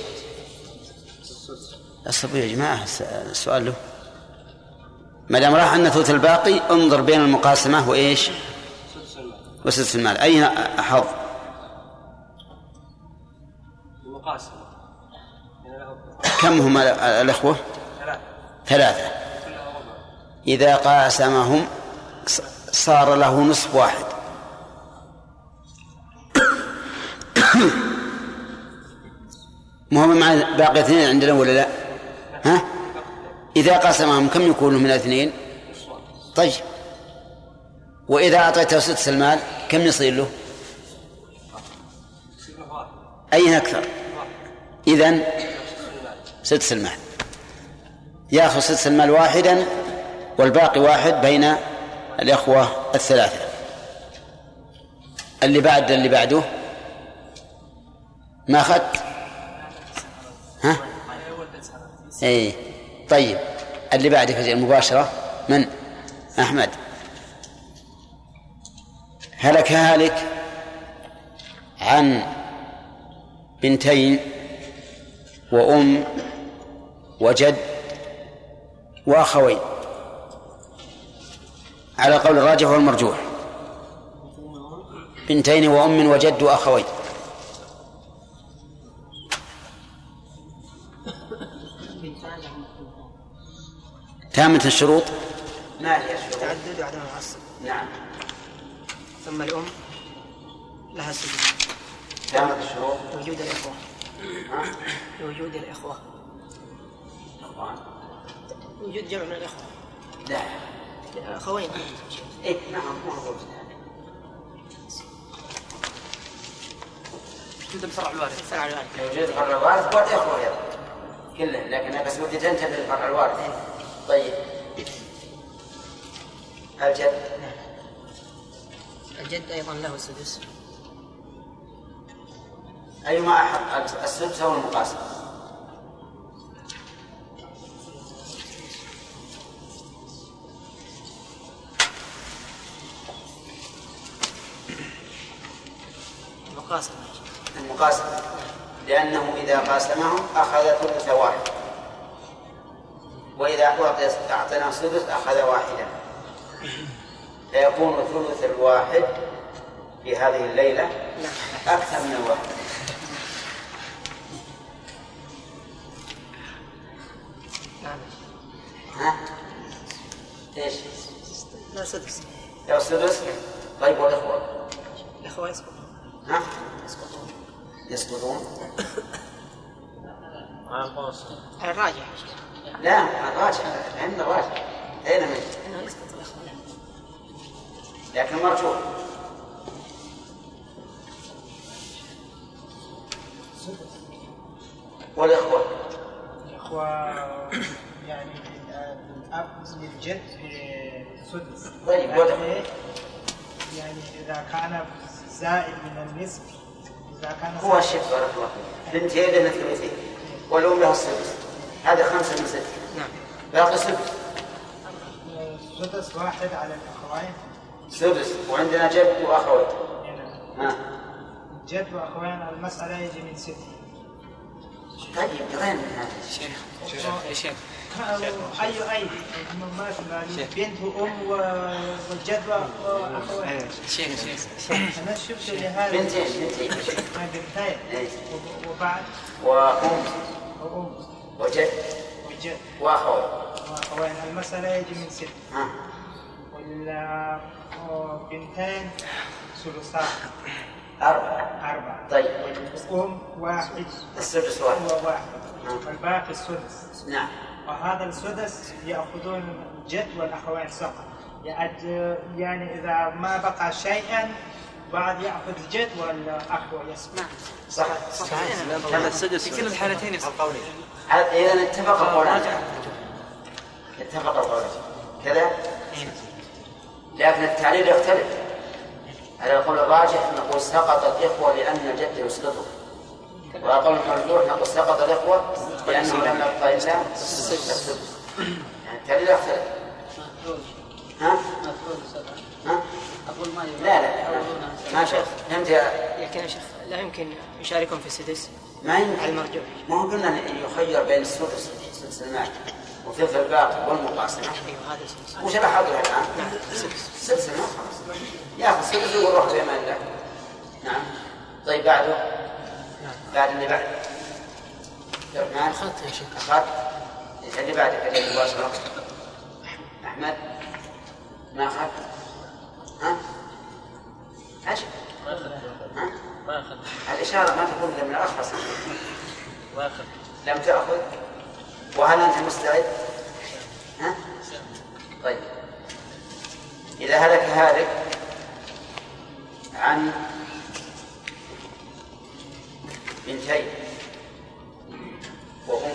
الصبي يا جماعة الس- السؤال له. ما دام راح عندنا ثلث الباقي انظر بين المقاسمة وإيش؟ سدس المال وسدس المال. أين أحظ؟ المقاسمة. كم هم ال- الأخوة؟ ثلاثة. إذا قاسمهم صار له نصف واحد. مهم مع باقي اثنين عندنا ولا لا؟ ها؟ إذا قاسمهم كم يكون من الاثنين؟ طيب وإذا أعطيته سدس المال كم يصير له؟ أين أكثر؟ إذن سدس المال يأخذ سدس المال واحدا والباقي واحد بين الإخوة الثلاثة اللي بعد اللي بعده ما أخذت ها؟ اي طيب. اللي بعدك المباشرة. من؟ أحمد. هلك هالك عن بنتين وأم وجد وأخوين. على قول الراجح والمرجوح. بنتين وأم وجد وأخوين. تامة الشروط. ما هي الشروط؟ تعدد وعدم العصر نعم. ثم الأم. لها السدس تامة الشروط. وجود الإخوة. وجود الإخوة. وجود جمع من الإخوة. لا. أخوين. إيه نعم معروف وجود الفرع الوارث فرع الوارث. وجود فرع الوارث والإخوة كله لكن بس ودي تنتبه للفرع الوارث. طيب. الجد. الجد أيضا له السدس. أيما أحق السدس أو المقاسم المقاسمة المقاسم لأنه إذا قاسمهم أخذ ثلث واحد. وإذا أعطي- أعطيناه سدس أخذ واحدا فيكون ثلث الواحد في هذه الليلة أكثر من الواحد. ها؟ إيش؟ لا سدس. لو سدس؟ طيب والإخوة؟ الإخوة يسقطون. ها؟ يسقطون. على الراجح. لا الراجح عندنا الراجح. أين من أنه يسقط الإخوة لكن مرجوح. والإخوة؟ الإخوة يعني الأب للجد سدس. طيب، لكن وضع. يعني إذا كان زائد من النصف إذا كان هو الشيخ بارك الله فيك. بنتين لها ثلثين والأم لها السدس. هذا خمسة من ستة نعم. باقي سدس. سدس واحد على الأخوين. سدس. وعندنا جد وأخوين ها. جد وأخوين المسألة يجي من ست طيب هذا. شيخ يا شيخ أي أي مثلا بنت وأم و- وجد وأخوين شيخ شيخ. أنا شفت لهذا بنتين بنتين. بنتين إيه. وب- وبعد. وأم. وأم. وجد وجد وأخوين وأخوين المسألة يجي من ست. ها. والبنتين ثلثان أربعة. أربعة. طيب. والأم واحد. السدس واحد. هو واحد والباقي السدس. نعم. وهذا السدس يأخذون الجد والأخوين فقط يعني إذا ما بقى شيئا بعد يأخذ الجد والأخ يسمع صح هذا السدس في كل الحالتين يصح القولي إذا اتفق القولان اتفق القولان كذا؟ لكن التعليل يختلف. على القول الراجح نقول سقط الإخوة لأن الجد يسقطه؟ وعلى القول المرجوح نقول سقط الإخوة لأنه لم يبقى إلا التعليل يختلف. ها؟ ها؟ أقول ما لا لا ما شاء فهمت يا لكن يا شيخ لا يمكن يشاركهم في السدس. ما يمكن. المرجوح. ما هو قلنا يخير بين السدس سدس المال وثلث الباقي والمقاسمة وش لاحظها الآن؟ نعم سدس المال خلاص ياخذ سدس ويقول روح بأمان الله نعم. طيب بعده. بعد اللي بعد. عبد أخذت يا شيخ. أخذت اللي بعدك اللي مباشرة أحمد. ما أخذت ها؟ ما أخذت ها؟ ما أخذت الإشارة ما تكون من الأخرس ما أخذت لم تأخذ؟ وهل أنت مستعد؟ ها؟ طيب. إذا هلك هالك عن بنتين وأم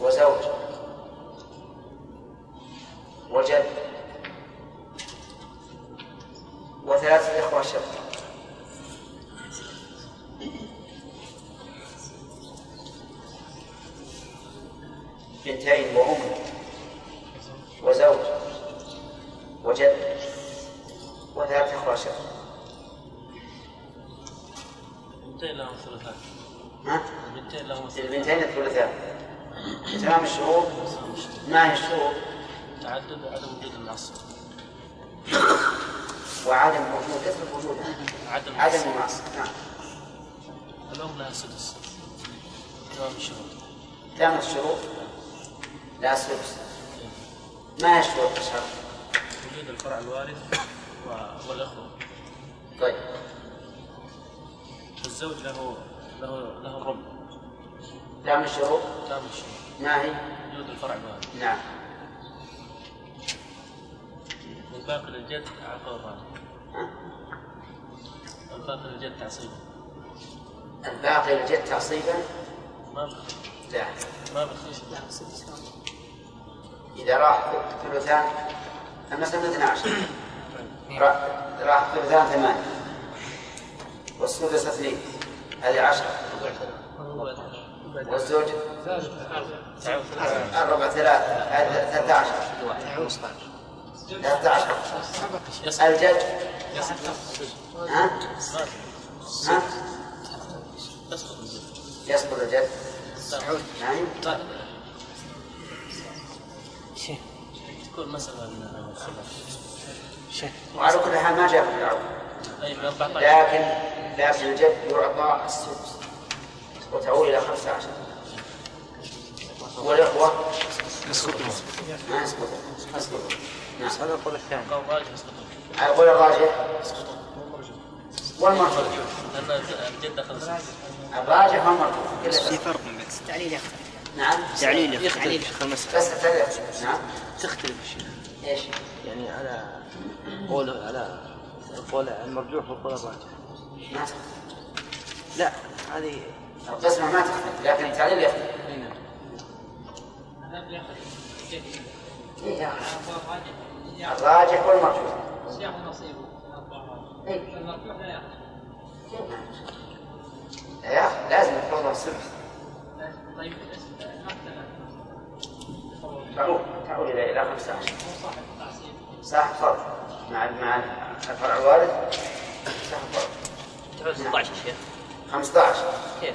وزوج وجد وثلاثة إخوة شقة بنتين وأم وزوج وجد وثلاث إخوة شقة البنتين لهم ثلثان؟ البنتين لهم البنتين الثلثان تمام الشروط ما هي الشروط تعدد وعدم وجود النص. وعدم وجود كثرة وجود. عدم عدم النص نعم. الأم لها سدس. تمام الشروط. تمام الشروط؟ لا سدس. ما هي الشروط الشرط وجود الفرع الوارث والإخوة. طيب. الزوج له له له الربع تمام الشروط؟ تام الشروط. ما هي؟ وجود الفرع الوارث. نعم. والباقي للجد ها؟ الباقي للجد تعصيبا. الباقي للجد تعصيبا؟ ما لا. ما بخيش. إذا راح ثلثان مثلا 12 راح راح ثلثان ثمانية. والسدس اثنين. هذه عشرة. والزوج؟ الربع ثلاثة. هذه 13 13 الجد. ها؟ ها؟ يسقط الجد. يسقط الجد نعم. تكون مسألة من الخلاف وعلى كل حال ما جاء في العرض من 14 لكن لكن الجد يعطى السدس. وتعود إلى 15 والإخوة؟ يسقطون. ما يسقطون. يسقطون نعم هذا القول الثاني القول الراجح والمرجوح الراجح والمرجوح في. فرق بين التعليل يختلف نعم. تعليل تعليل. يختلف بس التعليل نعم. تختلف الشيخ إيش؟ يعني على قول على القول المرجوح والقول الراجح. ما تختلف. لا هذه القسمة ما تختلف لكن التعليل يختلف أي نعم. يا. الراجح والمرجوح نصيبه إيه. المرجوح لا ياخذ يا لازم يحفظها السدس طيب تعود تعود إلى إلى 15 صح فرق مع مع الفرع الوارد. صح فرق تعود 16 يا شيخ. 15 كيف؟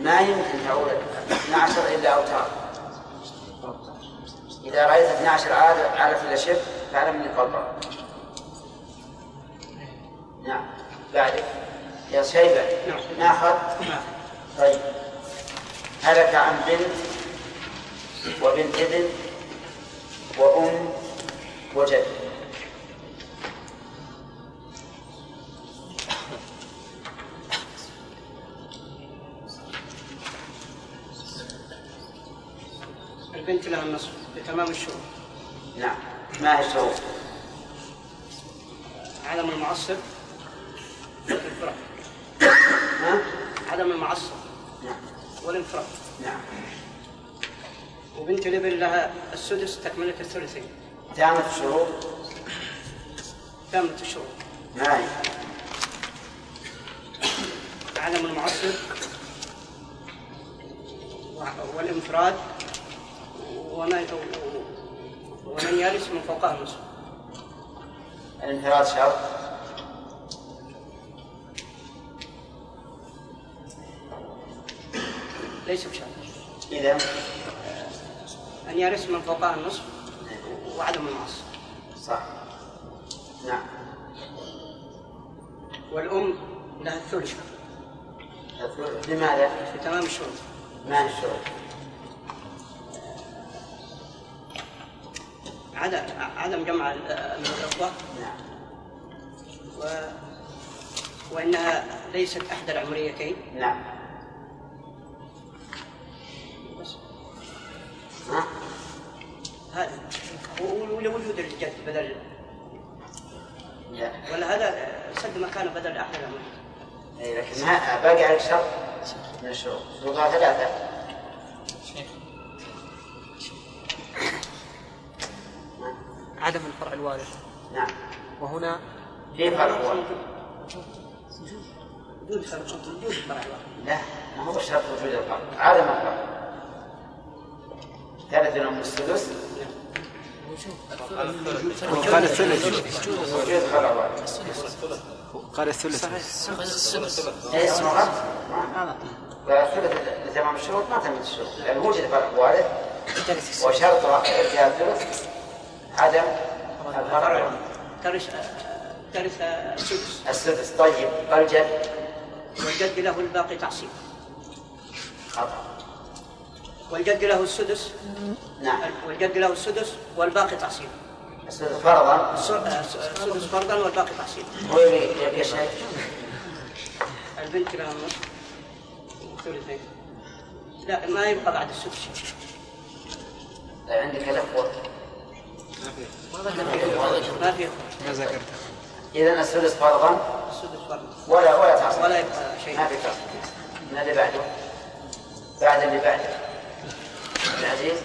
ما يمكن تعود 12 إلا أوتار. إذا رأيت 12 عاد عارف إلا شبه فاعلم إني قلبه نعم. بعدك يا شيبه ناخذ طيب. هلك عن بنت وبنت ابن وأم وجد. البنت لها النصف. بتمام الشروط. نعم. ما هي الشروط؟ عدم المعصب والانفراد. عدم المعصب نعم. والانفراد. نعم. وبنت الابن لها السدس تكملة الثلثين. تامة الشروط؟ تامة الشروط. ما هي؟ عدم المعصب والانفراد. ومن ومن يرث من فوقها النصف الانفراد شرط ليس بشرط إذا أن يرث من فوقها النصف وعدم المعصب صح. نعم. والأم لها الثلث. لماذا؟ في تمام الشروط. ما الشروط؟ عدم عدم جمع ال- من الإخوة. نعم و... وإنها ليست إحدى العمريتين. نعم. بس. ها؟ هذا. ولوجود الجد بدل. لا ولا هذا سد مكان بدل أحد العمريتين. إيه، لكن باقي عليك شرط. من الشروط شروطها عدم الفرع الوارث. نعم. وهنا في فرق واحد. وجود فرق وجود فرع واحد لا ما هو شرط وجود الفرق عدم الفرق ثالث الأم السدس. قال الثلث. وجود فرع واحد قال الثلث. اي اسمه غلط فالثلث لتمام الشروط ما تمت الشروط. لأن وجد فرق وارث وشرط ارتياح الثلث عدم الفرع ترث ترث السدس. السدس. طيب الجد والجد له الباقي تعصيب. خطأ. والجد له السدس. نعم. والجد له السدس والباقي تعصيب. السدس فرضا. الس- السدس فرضا والباقي تعصيب. يبي يبي شيء البنت لها النصف ثلثين لا ما يبقى بعد السدس. عندك الأخوة ما في ما ذكرت. إذا السدس فرضا السدس فرضا ولا ولا تعصيب ولا يبقى شيء. ما في تعصيب من اللي بعده؟ بعد اللي بعده. عبد العزيز؟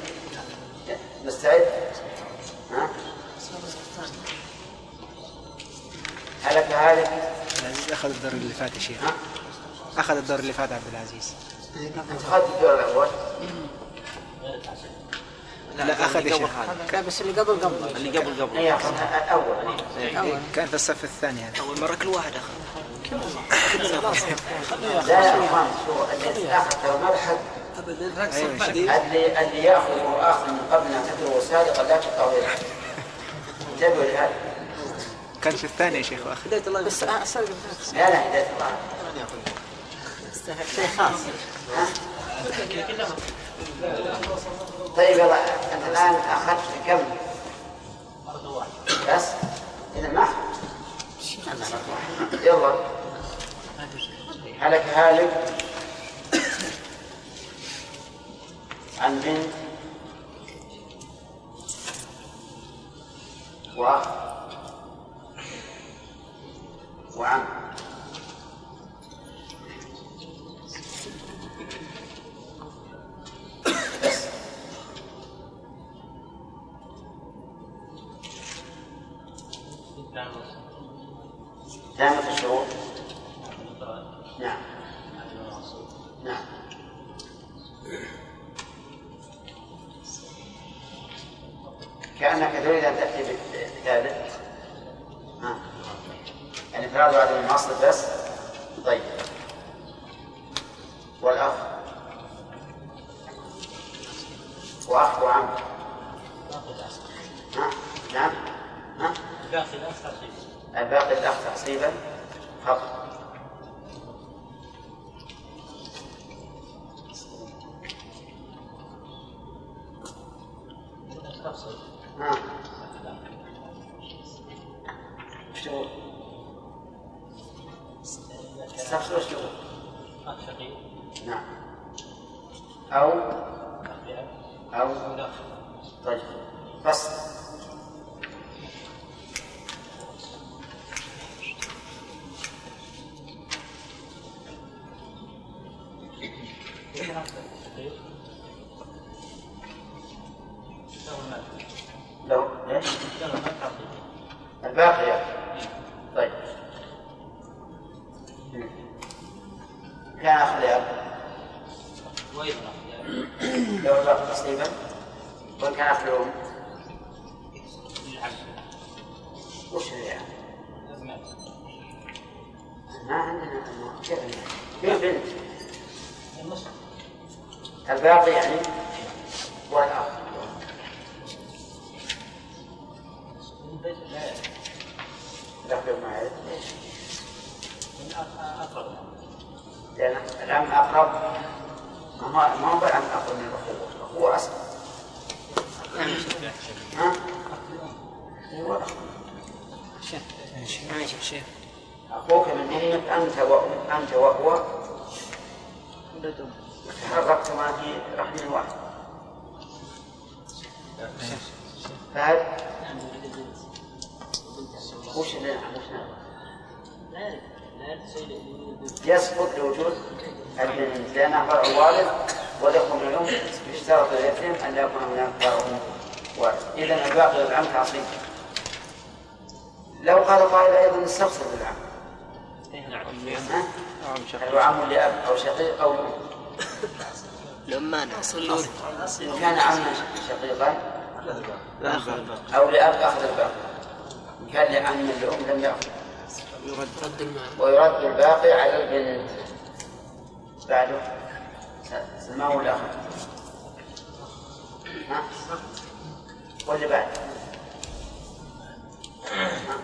مستعد؟ ها؟ هلك هالك؟ عبد العزيز أخذ الدور اللي فات يا شيخ. أخذ الدور اللي فات عبد العزيز. أنت اخذت الدور الأول. لا أخذ يا شيخ لا بس اللي قبل قبل. اللي قبل قبل. اي اخذها أول. إيه، كان في الصف الثاني هذا. أول مرة كل واحد أخذ. لا لا شو اللي اخذ ترى ما لحد أيوة، اللي اللي ياخذ واخذ من قبل ان تدعو سابقا لا تقطع يده انتبهوا لهذا كان في الثاني يا شيخ واخذ بداية الله بس أسأل. لا لا هدايه الله. شيء خاص. طيب يلا. أنت الآن أخذت كم؟ بس؟ إذا ما أخذت. يلا. هلك هالك. عن بنت. واخ وعم. تامة الشروط نعم. نعم. كأنك تريد أن تأتي بثالث الانفراد وعدم المعصر بس. طيب. والأخ. وأخ وعم. ها. نعم. ها. باقي الباقي الأخ تحصيبا فقط شقيق نعم. أو؟ أو؟ طيب. فصل لو ليش؟ الباقية طيب. كان أخذ لأب لو الباقي تصنيفا. وإن كان الأم دخل العم أقرب. ما ما هو العم أقرب من ها؟ هو الأخ شيخ. أخوك من أمك أنت وأم أنت وهو. تحركتما في رحم واحد فهل وش اللي وش؟ يسقط لوجود البنت لأنها فرع والد من الأم يشترط لليتيم أن لا يكون هناك فرع والد إذا الباقي للعم تعصيب لو قال قائل أيضا نستفسر بالعم هو عم لأب أو شقيق أو لأم؟ لما إن كان عما شقيقا أو لأب أخذ الباقي. إن كان لعم لأم لم يأخذ ويرد الباقي على البنت. بعده سلمان ولا أخذ ها؟ واللي بعد. ها؟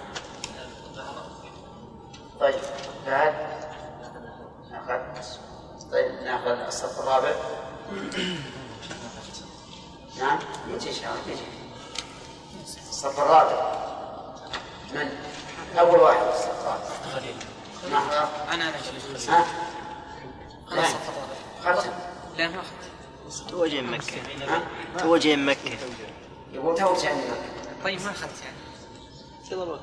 طيب بعد. ناخذ طيب ناخذ الصف الرابع. نعم يجي الصف الرابع. من أول واحد. نعم. أنا أنا شيخ ها؟ خلاص لا. ختم لا ما أخذت. تو جاي من مكة. تو جاي من مكة. يقول تو جاي من طيب ما أخذت يعني. كذا الوقت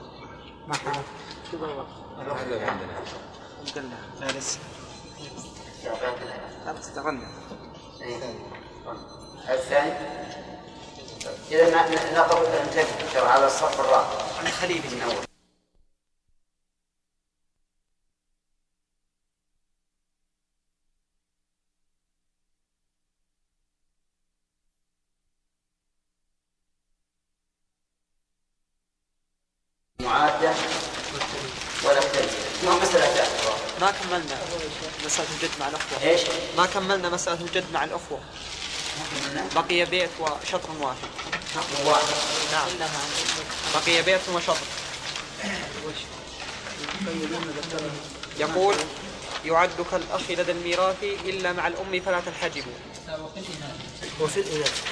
ما حضرت كذا الوقت قلنا لا لسه خلاص اشتغلنا الثاني. إذا نقف نتذكر على الصف الرابع أنا خليلي من أول معادة ولا تنزيل ما مسألة ثالثة ما كملنا مسألة الجد مع الأخوة. إيش؟ ما كملنا مسألة الجد مع الأخوة. بقي بيت وشطر واحد. شطر واحد نعم بقي بيت وشطر. يقول يعد كالأخ لدى الميراث إلا مع الأم فلا تنحجبوا وفي الإناث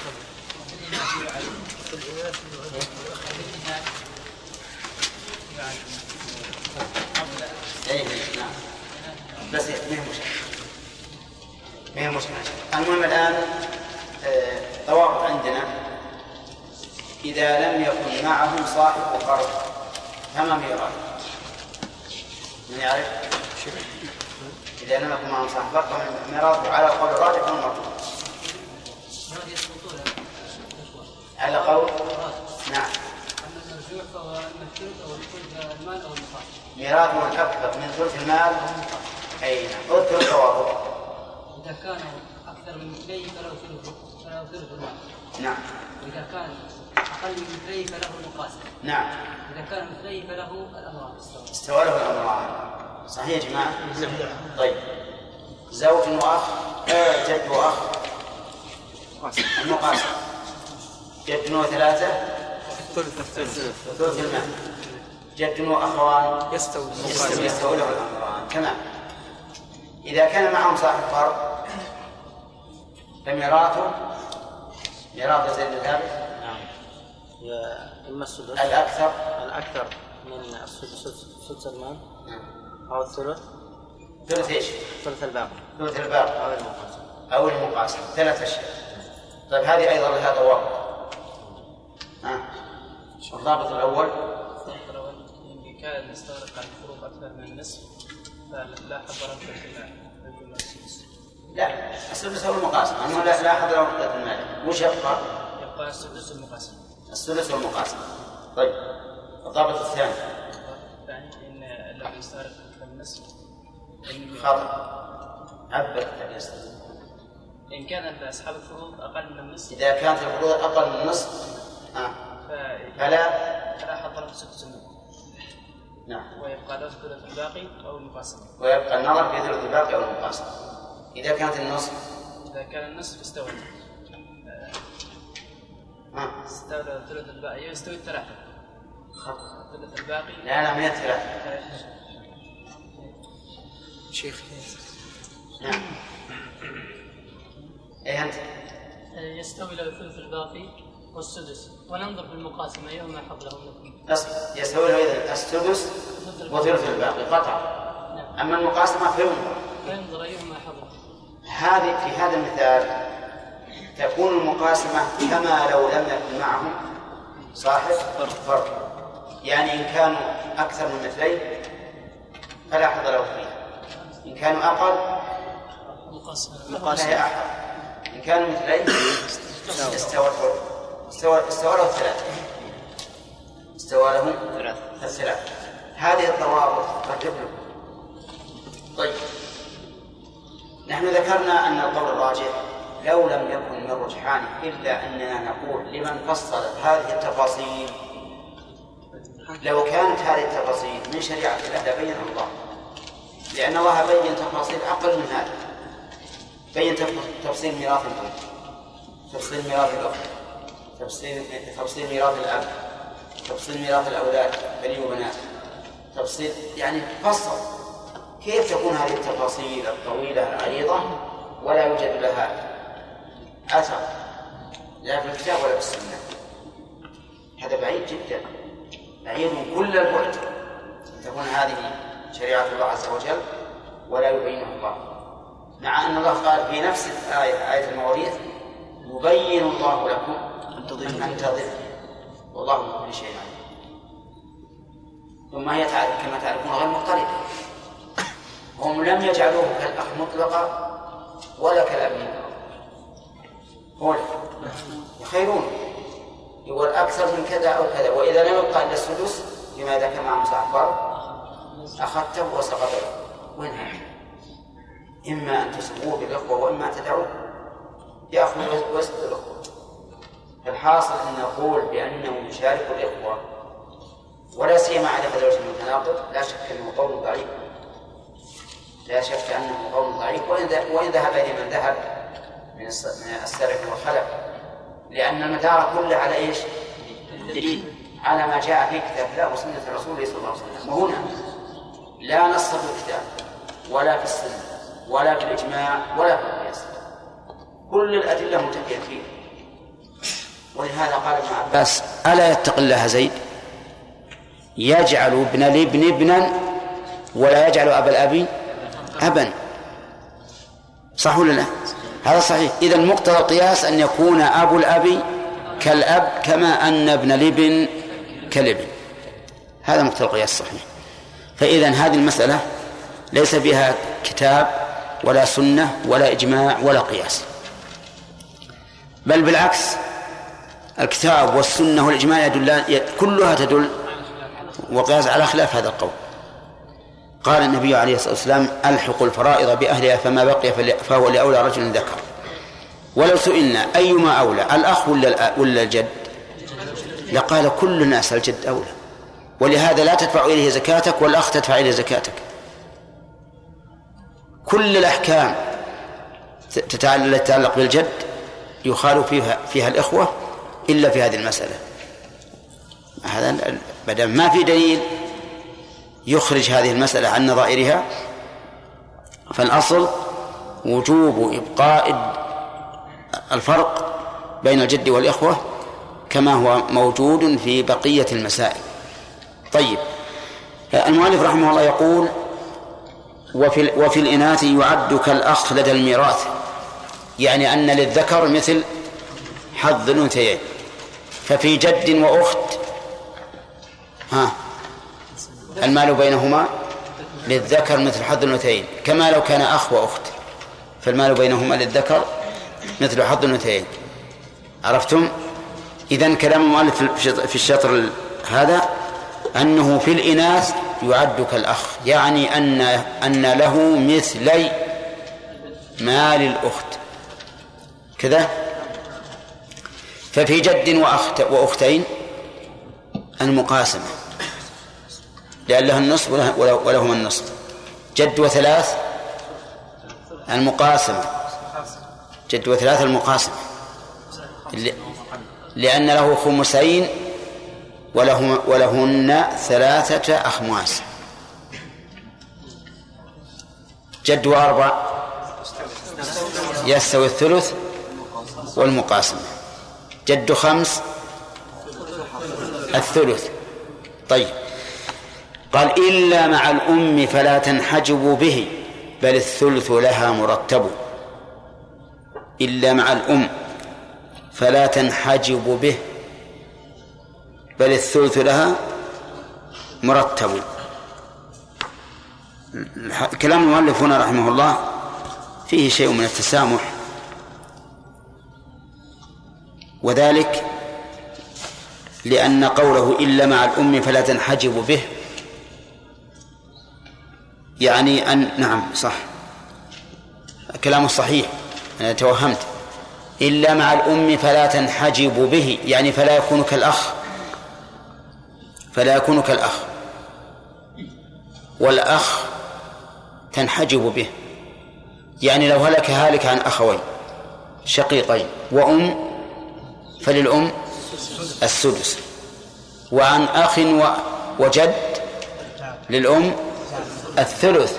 بس ما هي مشكلة. ما هي مشكلة. المهم الآن ضوابط عندنا إذا لم يكن معهم صاحب قرض فما ميراث؟ من يعرف؟ إذا لم يكن معهم صاحب قرض فميراث على قول الراجح والمرجوح على قول؟ نعم. ميراث من من ثلث المال؟ أي نعم. أذكر الضوابط إذا كان أكثر من مثليه فله ثلث فله ثلث نعم. وإذا كان أقل من مثليه فله المقاسم نعم. إذا كان مثليه فله الأمران استوى له الأمران صحيح يا جماعة؟ طيب. زوج وأخ آه جد وأخ. المقاسم جد وثلاثة ثلث الثلث ثلث المال. جد وأخوان يستوي. يستوي. له الأمران تمام. إذا كان معهم صاحب فرض فميراثه ميراث زيد بن ثابت نعم. إما السدس. الأكثر. الأكثر من السدس سدس المال أو الثلث. ثلث إيش؟ ثلث الباقي ثلث الباقي أو المقاسم. أو المقاسم. ثلاث أشياء. طيب هذه أيضا لها ضوابط ها؟ الضابط الأول. إن كان يستغرق عن الفروض أكثر من النصف فلا حظ له في لا السدس هو المقاسم أنه لا لا حظ له في المال. وش يبقى؟ يبقى السدس المقاسم السدس والمقاسم طيب الضابط الثاني. الثاني إن من النصف إن- خطأ عبر اليسر إن كان أصحاب الفروض أقل من النصف إذا كانت الفروض أقل من النصف آه. فلا. فلا السدس المقاسم نعم. ويبقى له الثلث الباقي أو المقاسم ويبقى النظر في ثلث الباقي أو المقاسم إذا كانت النصف. إذا كان النصف استوى. ها؟ استوى الثلث الباقي. يستوي الثلاثة خطأ الثلث الباقي. لا لا من الثلاثة شيخ. نعم. إيه أنت؟ يستوي له الثلث الباقي والسدس. وننظر في المقاسمة أيهما حظ له منكم أصبر يستوي له إذا السدس وثلث الباقي قطع. أما المقاسمة فينظر فينظر أيهما حظ. له هذه في هذا المثال تكون المقاسمة كما لو لم يكن معهم صاحب فرق يعني إن كانوا أكثر من مثلين فلا حظ له فيه إن كانوا أقل فهي أحد. إن كانوا مثلين استوى استوى استوى له الثلاثة استوى له الثلاثة. هذه الضوابط. لكم طيب. نحن ذكرنا أن القول الراجح لو لم يكن من رجحانه إلا أننا نقول لمن فصلت هذه التفاصيل. لو كانت هذه التفاصيل من شريعة الله لبينها الله لأن الله بين تفاصيل أقل من هذا. بين تف- تفصيل ميراث الأم تفصيل ميراث الأخت تفصيل تفصيل ميراث الأب تفصيل ميراث الأولاد بني وبنات تفصيل يعني فصل. كيف تكون هذه التفاصيل الطويلة العريضة ولا يوجد لها أثر لا في الكتاب ولا في السنة؟ هذا بعيد جدا. بعيد كل البعد. أن تكون هذه شريعة الله عز وجل ولا يبينها الله. مع أن الله قال في نفس الآية آية المواريث يبين الله لكم أن تضلوا أن تضلوا والله بكل شيء عليم ثم هي كما تعرفون غير مختلفة هم لم يجعلوه كالأخ مطلقا ولا كالأب مطلقا هو يخيرون يقول أكثر من كذا أو كذا. وإذا لم يبقى إلا السدس فيما إذا كان صاحب فرض أخذته وسقط وين؟ إما أن تسووه بالإخوة وإما أن تدعوه. يأخذ وسط الأخوة. فالحاصل أن نقول بأنه يشارك الإخوة ولا سيما على هذا الوجه المتناقض لا شك أنه قول ضعيف. لا شك أنه قول ضعيف. وإن ذهب إلى من ذهب من من السلف والخلف. لأن المدار كله على إيش؟ دليل على ما جاء في كتاب الله وسنة رسوله صلى الله عليه وسلم. وهنا لا نص في الكتاب ولا في السنة ولا في الإجماع ولا في القياس. كل الأدلة منتهية فيه. ولهذا قال ابن عباس ألا يتقي الله زيد؟ يجعل ابن الابن ابنا ولا يجعل أبا الأب أبا صح ولا لا؟ هذا صحيح. إذا مقتضى القياس أن يكون أبو الأب كالأب كما أن ابن الابن كالابن. هذا مقتضى القياس صحيح. فإذا هذه المسألة ليس فيها كتاب ولا سنة ولا إجماع ولا قياس. بل بالعكس الكتاب والسنة والإجماع يدلان كلها تدل وقياس على خلاف هذا القول. قال النبي عليه الصلاة والسلام ألحقوا الفرائض بأهلها فما بقي فهو لأولى رجل ذكر. ولو سئلنا أيما أولى الأخ ولا ولا الجد؟ لقال كل الناس الجد أولى. ولهذا لا تدفع إليه زكاتك والأخ تدفع إليه زكاتك. كل الأحكام تتعلق بالجد يخال فيها فيها الإخوة إلا في هذه المسألة. هذا ما دام ما في دليل يخرج هذه المسألة عن نظائرها. فالأصل وجوب إبقاء الفرق بين الجد والإخوة كما هو موجود في بقية المسائل. طيب المؤلف رحمه الله يقول وفي وفي الإناث يعد كالأخ لدى الميراث يعني أن للذكر مثل حظ الأنثيين. ففي جد وأخت ها المال بينهما للذكر مثل حظ الأنثيين كما لو كان أخ وأخت. فالمال بينهما للذكر مثل حظ الأنثيين. عرفتم؟ إذا كلام المؤلف في الشطر هذا أنه في الإناث يعد كالأخ يعني أن أن له مثلي مال الأخت. كذا؟ ففي جد وأخت وأختين المقاسمة. لأن له النصف ولهما النصف جد وثلاث المقاسمة جد وثلاث المقاسمة لأن له خمسين وله ولهن ثلاثة أخماس. جد وأربع يستوي الثلث والمقاسمة جد خمس الثلث. طيب. قال إلا مع الأم فلا تنحجب به بل الثلث لها مرتب. إلا مع الأم فلا تنحجب به بل الثلث لها مرتب. كلام المؤلف هنا رحمه الله فيه شيء من التسامح. وذلك لأن قوله إلا مع الأم فلا تنحجب به يعني أن نعم صح. كلامه صحيح أنا توهمت. إلا مع الأم فلا تنحجب به يعني فلا يكون كالأخ. فلا يكون كالأخ. والأخ تنحجب به. يعني لو هلك هالك عن أخوين شقيقين وأم فللأم السدس. وعن أخ وجد للأم الثلث.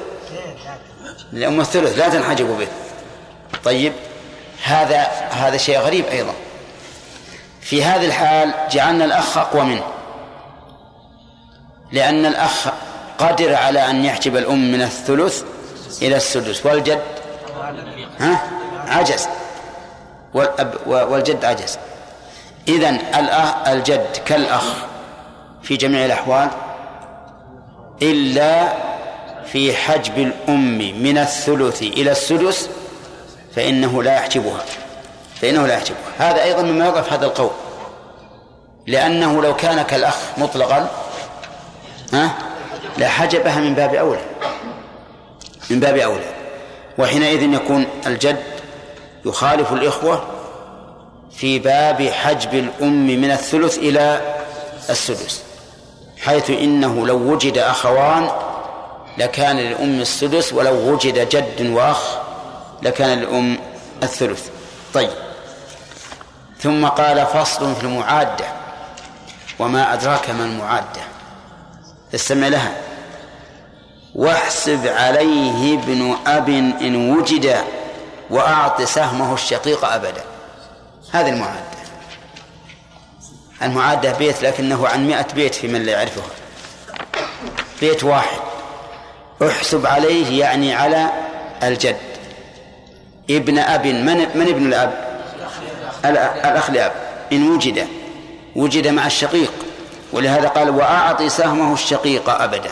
للأم الثلث لا تنحجب به. طيب هذا هذا شيء غريب أيضا. في هذه الحال جعلنا الأخ أقوى منه. لأن الأخ قادر على أن يحجب الأم من الثلث إلى السدس. والجد؟ ها؟ عجز. والأب والجد عجز. إذن الجد كالأخ في جميع الأحوال إلا في حجب الأم من الثلث إلى السدس فإنه لا يحجبها فإنه لا يحجبها. هذا أيضا مما يضعف هذا القول. لأنه لو كان كالأخ مطلقا ها لحجبها من باب أولى. من باب أولى. وحينئذ يكون الجد يخالف الإخوة في باب حجب الأم من الثلث إلى السدس حيث إنه لو وجد أخوان لكان للأم السدس ولو وجد جد وأخ لكان للأم الثلث. طيب. ثم قال فصل في المعادة. وما أدراك ما المعادة؟ استمع لها. واحسب عليه ابن أب إن وجد وأعط سهمه الشقيق أبدا. هذه المعادة. المعادة بيت لكنه عن مئة بيت في من لا يعرفها. بيت واحد. احسب عليه يعني على الجد. ابن أب من, من ابن الأب؟ الأخ لأب. إن وجد. وجد مع الشقيق. ولهذا قال وأعطي سهمه الشقيق أبدا.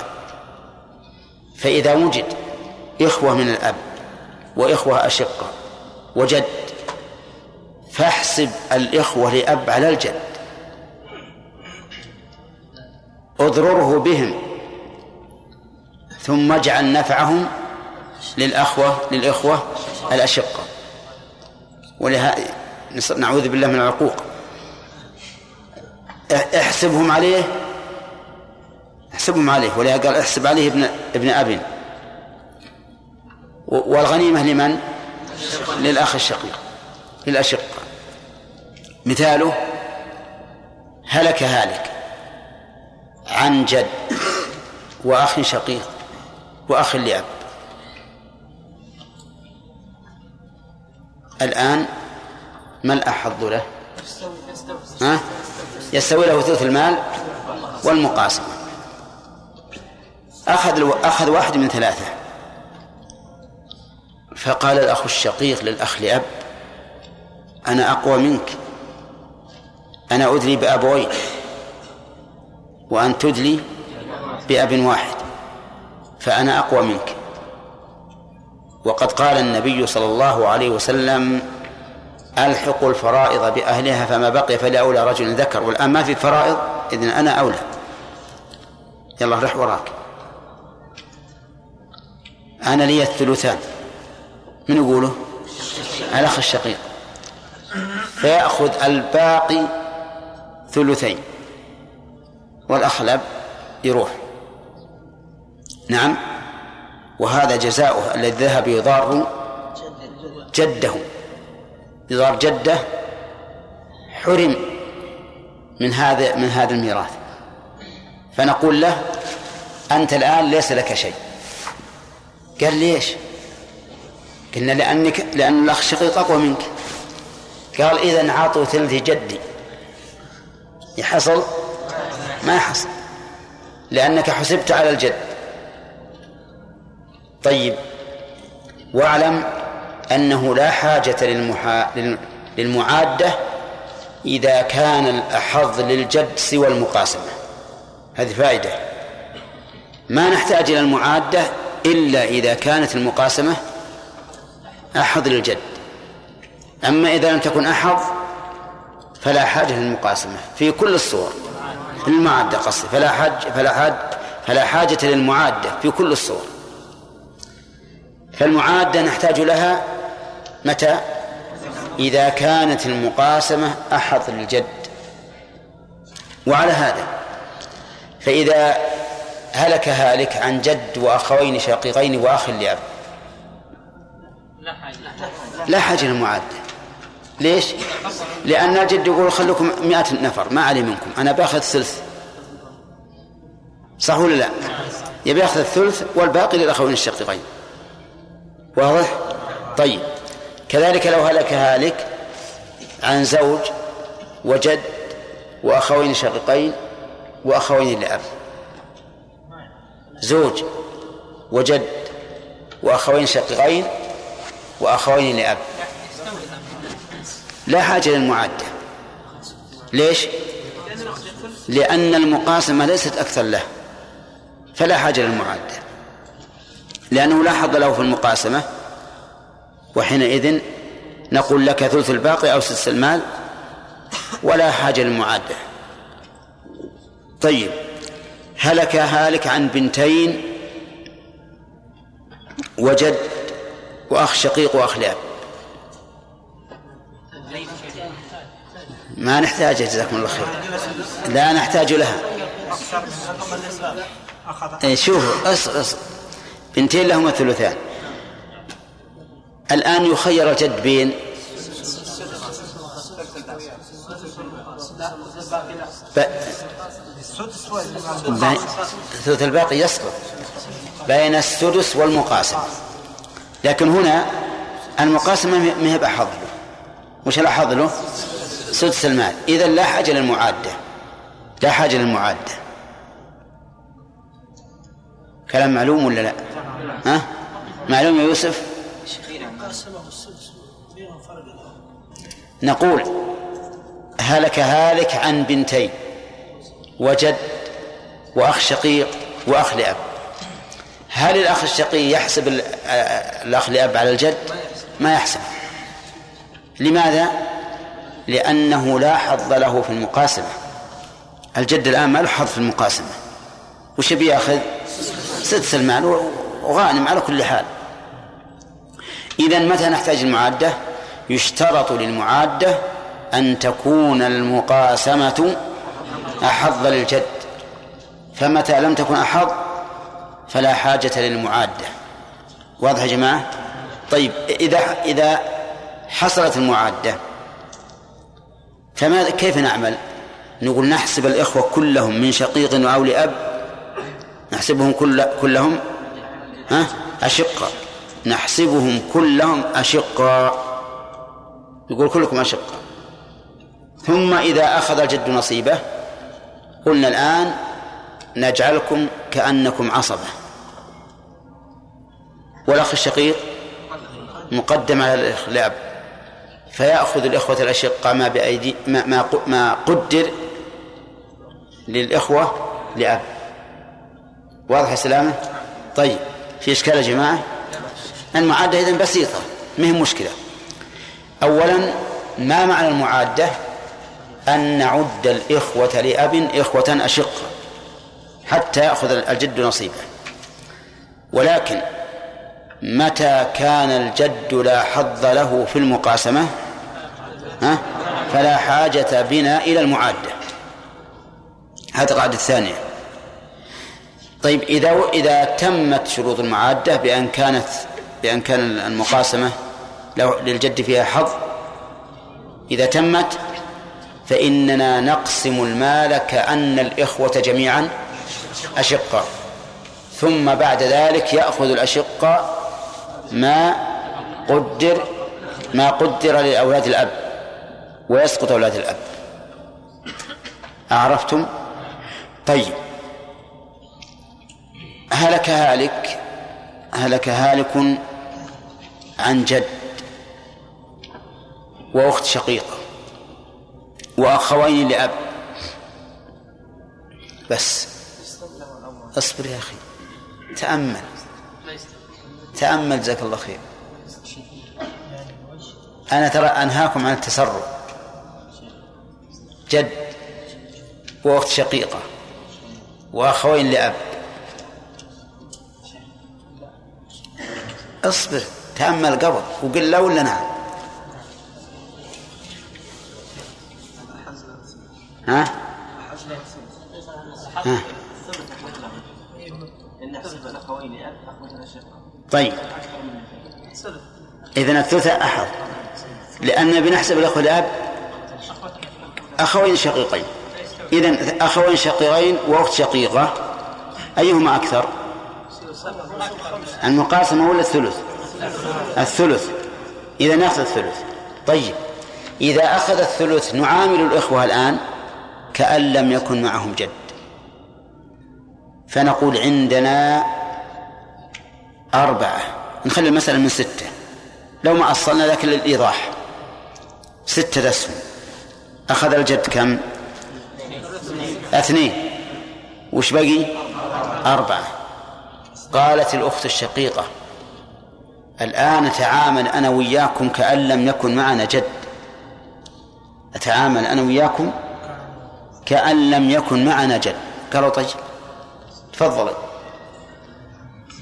فإذا وجد إخوة من الأب وإخوة أشقة وجد فاحسب الإخوة لأب على الجد. اضرره بهم. ثم اجعل نفعهم للأخوة للإخوة الأشقة. ولهذا نعوذ بالله من العقوق. احسبهم عليه احسبهم عليه. ولهذا قال احسب عليه ابن ابن أب. والغنيمة لمن؟ للأخ الشقيق للأشقة. مثاله هلك هالك عن جد وأخ شقيق. وأخ لأب. الآن ما الأحظ له؟ ها؟ يستوي له ثلث المال والمقاسمة أخذ أخذ واحد من ثلاثة. فقال الأخ الشقيق للأخ لأب أنا أقوى منك. أنا أدلي بأبوين وأن تدلي بأب واحد. فأنا أقوى منك. وقد قال النبي صلى الله عليه وسلم ألحقوا الفرائض بأهلها فما بقي فلأولى رجل ذكر. والآن ما في فرائض إذن أنا أولى. يلا رح وراك. أنا لي الثلثان. من يقوله؟ الأخ الشقيق. فيأخذ الباقي ثلثين والأخ الأب يروح. نعم. وهذا جزاؤه الذي ذهب يضار جده. يضار جده حرم من هذا من هذا الميراث. فنقول له أنت الآن ليس لك شيء. قال ليش؟ قلنا لأنك لأن الأخ الشقيق أقوى منك. قال إذا عطوا ثلث جدي. يحصل؟ ما يحصل. لأنك حسبت على الجد. طيب. واعلم أنه لا حاجة للمحا... للمعادة إذا كان الأحظ للجد سوى المقاسمة هذه فائدة. ما نحتاج إلى المعادة إلا إذا كانت المقاسمة أحظ للجد. أما إذا لم تكن أحظ فلا حاجة للمقاسمة في كل الصور. المعادة قصدي. فلا حاج فلا حاج فلا حاجة للمعادة في كل الصور. فالمعادة نحتاج لها متى؟ إذا كانت المقاسمة أحظ للجد وعلى هذا فإذا هلك هالك عن جد وأخوين شقيقين وأخ لأب لا حاجة للمعادة ليش؟ لأن الجد يقول خلوكم مئة نفر ما علي منكم أنا بأخذ ثلث صح ولا لا؟ يبي يأخذ الثلث والباقي للأخوين الشقيقين واضح؟ طيب. كذلك لو هلك هالك عن زوج وجد وأخوين شقيقين وأخوين لأب. زوج وجد وأخوين شقيقين وأخوين لأب. لا حاجة للمعادة ليش؟ لأن المقاسمة ليست أكثر له. فلا حاجة للمعادة لأنه لا حظ له في المقاسمة. وحينئذ نقول لك ثلث الباقي أو سدس المال ولا حاجة للمعادة. طيب هلك هالك عن بنتين وجد وأخ شقيق وأخ لأب. ما نحتاج جزاكم الله خير. لا نحتاج لها. اي شوفوا اصبر اصبر بنتين لهما الثلثان. الآن يخير الجد بين. الثلث الباقي يسقط. بين السدس والمقاسمة لكن هنا المقاسمة ما هي بأحظ له وش الأحظ له؟ سدس المال. إذا لا حاجة للمعادة. لا حاجة للمعادة. كلام معلوم ولا لا؟ ها؟ معلوم يا يوسف؟ نقول هلك هالك عن بنتين وجد وأخ شقيق وأخ لأب. هل الأخ الشقيق يحسب الأخ لأب على الجد؟ ما يحسب. لماذا؟ لأنه لا حظ له في المقاسمة. الجد الآن ما له حظ في المقاسمة. وش بياخذ سدس المال وغانم على كل حال. إذا متى نحتاج المعادة؟ يشترط للمعادة أن تكون المقاسمة أحظ للجد. فمتى لم تكن أحظ فلا حاجة للمعادة. واضح يا جماعة؟ طيب إذا إذا حصلت المعادة فماذا كيف نعمل؟ نقول نحسب الإخوة كلهم من شقيق أو لأب نحسبهم كل كلهم؟ ها؟ أشقة. نحسبهم كلهم أشقة. يقول كلكم أشقة. ثم إذا أخذ الجد نصيبه قلنا الآن نجعلكم كأنكم عصبة. والأخ الشقيق مقدم على الأخ لأب. فيأخذ الإخوة الأشقاء ما بأيدي ما ما, ما قدر للإخوة لأب. واضح يا سلامة؟ طيب في إشكال يا جماعة؟ المعادة إذن بسيطة ما هي مشكلة أولا ما معنى المعادة؟ أن نعد الإخوة لأب إخوة أشقة حتى يأخذ الجد نصيبه. ولكن متى كان الجد لا حظ له في المقاسمة؟ ها؟ فلا حاجة بنا إلى المعادة. هذه القاعدة الثانية. طيب إذا إذا تمت شروط المعادة بأن كانت بأن كان المقاسمة للجد فيها حظ إذا تمت فإننا نقسم المال كأن الإخوة جميعا أشقاء. ثم بعد ذلك يأخذ الأشقاء ما قدر ما قدر لأولاد الأب ويسقط أولاد الأب. أعرفتم؟ طيب. هلك هالك هلك هالك عن جد وأخت شقيقة وأخوين لأب. بس اصبر يا أخي تأمل تأمل جزاك الله خير. أنا ترى أنهاكم عن التسرع. جد وأخت شقيقة وأخوين لأب. اصبر تأمل قبل وقل لا ولا نعم ها؟ ها؟ طيب إذا الثلث أحظ لأن بنحسب الأخوة الأب أخوين شقيقين إذا أخوين شقيقين وأخت شقيقة أيهما أكثر؟ المقاسمة ولا الثلث؟ الثلث. إذا نأخذ الثلث. طيب. إذا أخذ الثلث نعامل الإخوة الآن كأن لم يكن معهم جد. فنقول عندنا أربعة. نخلي المسألة من ستة. لو ما أصلنا لكن للإيضاح. ستة أسهم أخذ الجد كم؟ اثنين. وش بقي أربعة. قالت الأخت الشقيقة الآن أتعامل أنا وياكم كأن لم يكن معنا جد. أتعامل أنا وياكم كأن لم يكن معنا جد. قالوا طيب تفضلي.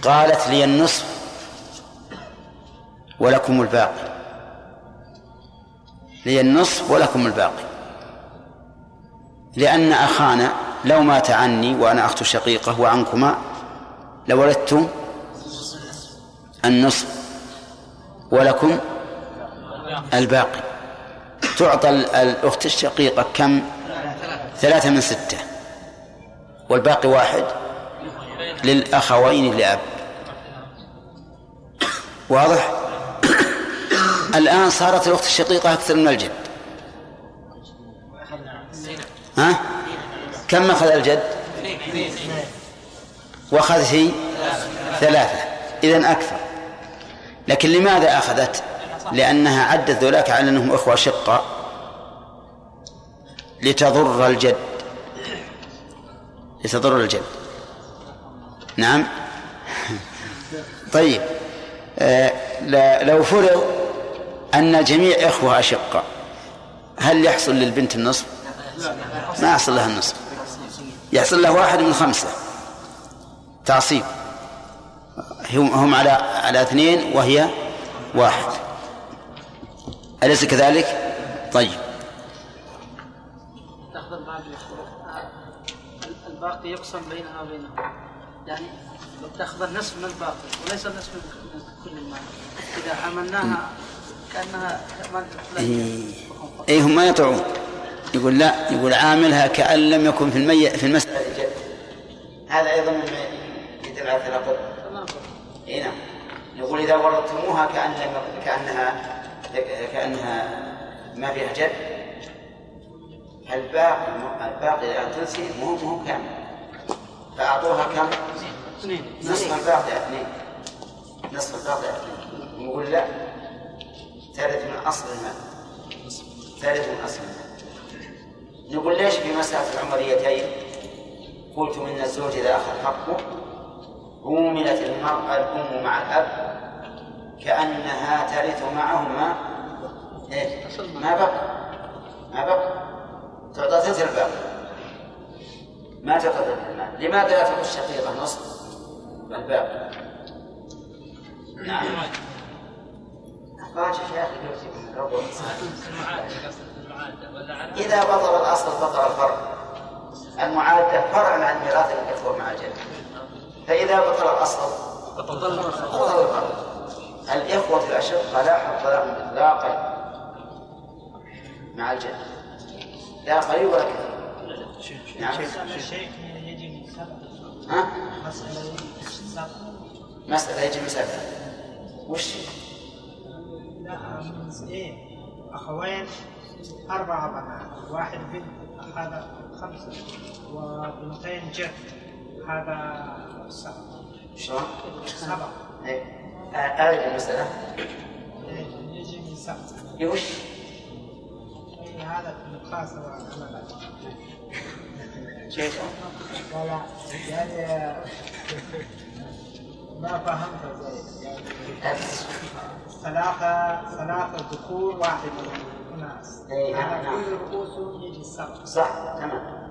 قالت لي النصف ولكم الباقي. لي النصف ولكم الباقي. لأن أخانا لو مات عني وأنا أخت شقيقة وعنكما لولدت النصف ولكم الباقي. تعطى الأخت الشقيقة كم؟ ثلاثة من ستة. والباقي واحد للأخوين لأب. واضح؟ الآن صارت الأخت الشقيقة أكثر من الجد. ها؟ كم أخذ الجد؟ وأخذت هي ثلاثة. إذن أكثر. لكن لماذا أخذت؟ لأنها عدت ذولاك على أنهم إخوة شقة لتضر الجد. لتضر الجد. نعم. طيب. آه لو فرض أن الجميع إخوة أشقاء هل يحصل للبنت النصف؟ ما يحصل لها النصف. يحصل له واحد من خمسة. تعصيب. هم على على اثنين وهي واحد. أليس كذلك؟ طيب. الباقي يقسم بينها وبينهم يعني تأخذ النصف من الباقي وليس النصف من كل المال. إذا عملناها كأنها إيه, إيه هم ما يطعون يقول لا يقول عاملها كأن لم يكن في المي في المسألة هذا أيضا مما على التناقض إي نعم. يقول إذا وردتموها كأن كأنها كأنها ما فيها جد. الباقي الباقي الآن تنسي مو مو كامل. فأعطوها كم؟ اثنين. نصف الباقي اثنين. نصف الباقي اثنين. نقول لا. ترث من أصل المال ثالث أصلا نقول ليش في مسألة العمريتين؟ قلت من الزوج إذا أخذ حقه عوملت المرأة الأم مع الأب كأنها ترث معهما إيه؟ ما بقى؟ ما بقى؟ تعطى ثلث الباقي. ما تعطى ثلث المال لماذا لا تكون الشقيقة نصف الباقي؟ نعم. يا أخي إذا بطل الأصل بطل الفرع المعادة فرع عن ميراث الاخوة مع الجد فإذا بطل الأصل بطل الفرع الإخوة الاشقة لا حق لهم اطلاقا مع الجد لا قليل ولا كثير. نعم. الشيء يجي من سبب ها؟ مسألة يجي من سبب مسألة يجي من سبب وش؟ لا من إيه؟ أخوين أربع بنات. واحد بنت هذا خمسة. وبنتين جد. هذا سبعه شلون؟ سبعه إيه. أعرف المسألة إيه، يجي من إيه، وش؟ إيه، هذا المقاسة والعمل كيف؟ لا لا يعني ما فهمت زي يعني ثلاثة ثلاثة ذكور واحد إناث إيه، على نعم. كل رؤوسهم يجي السبع صح تمام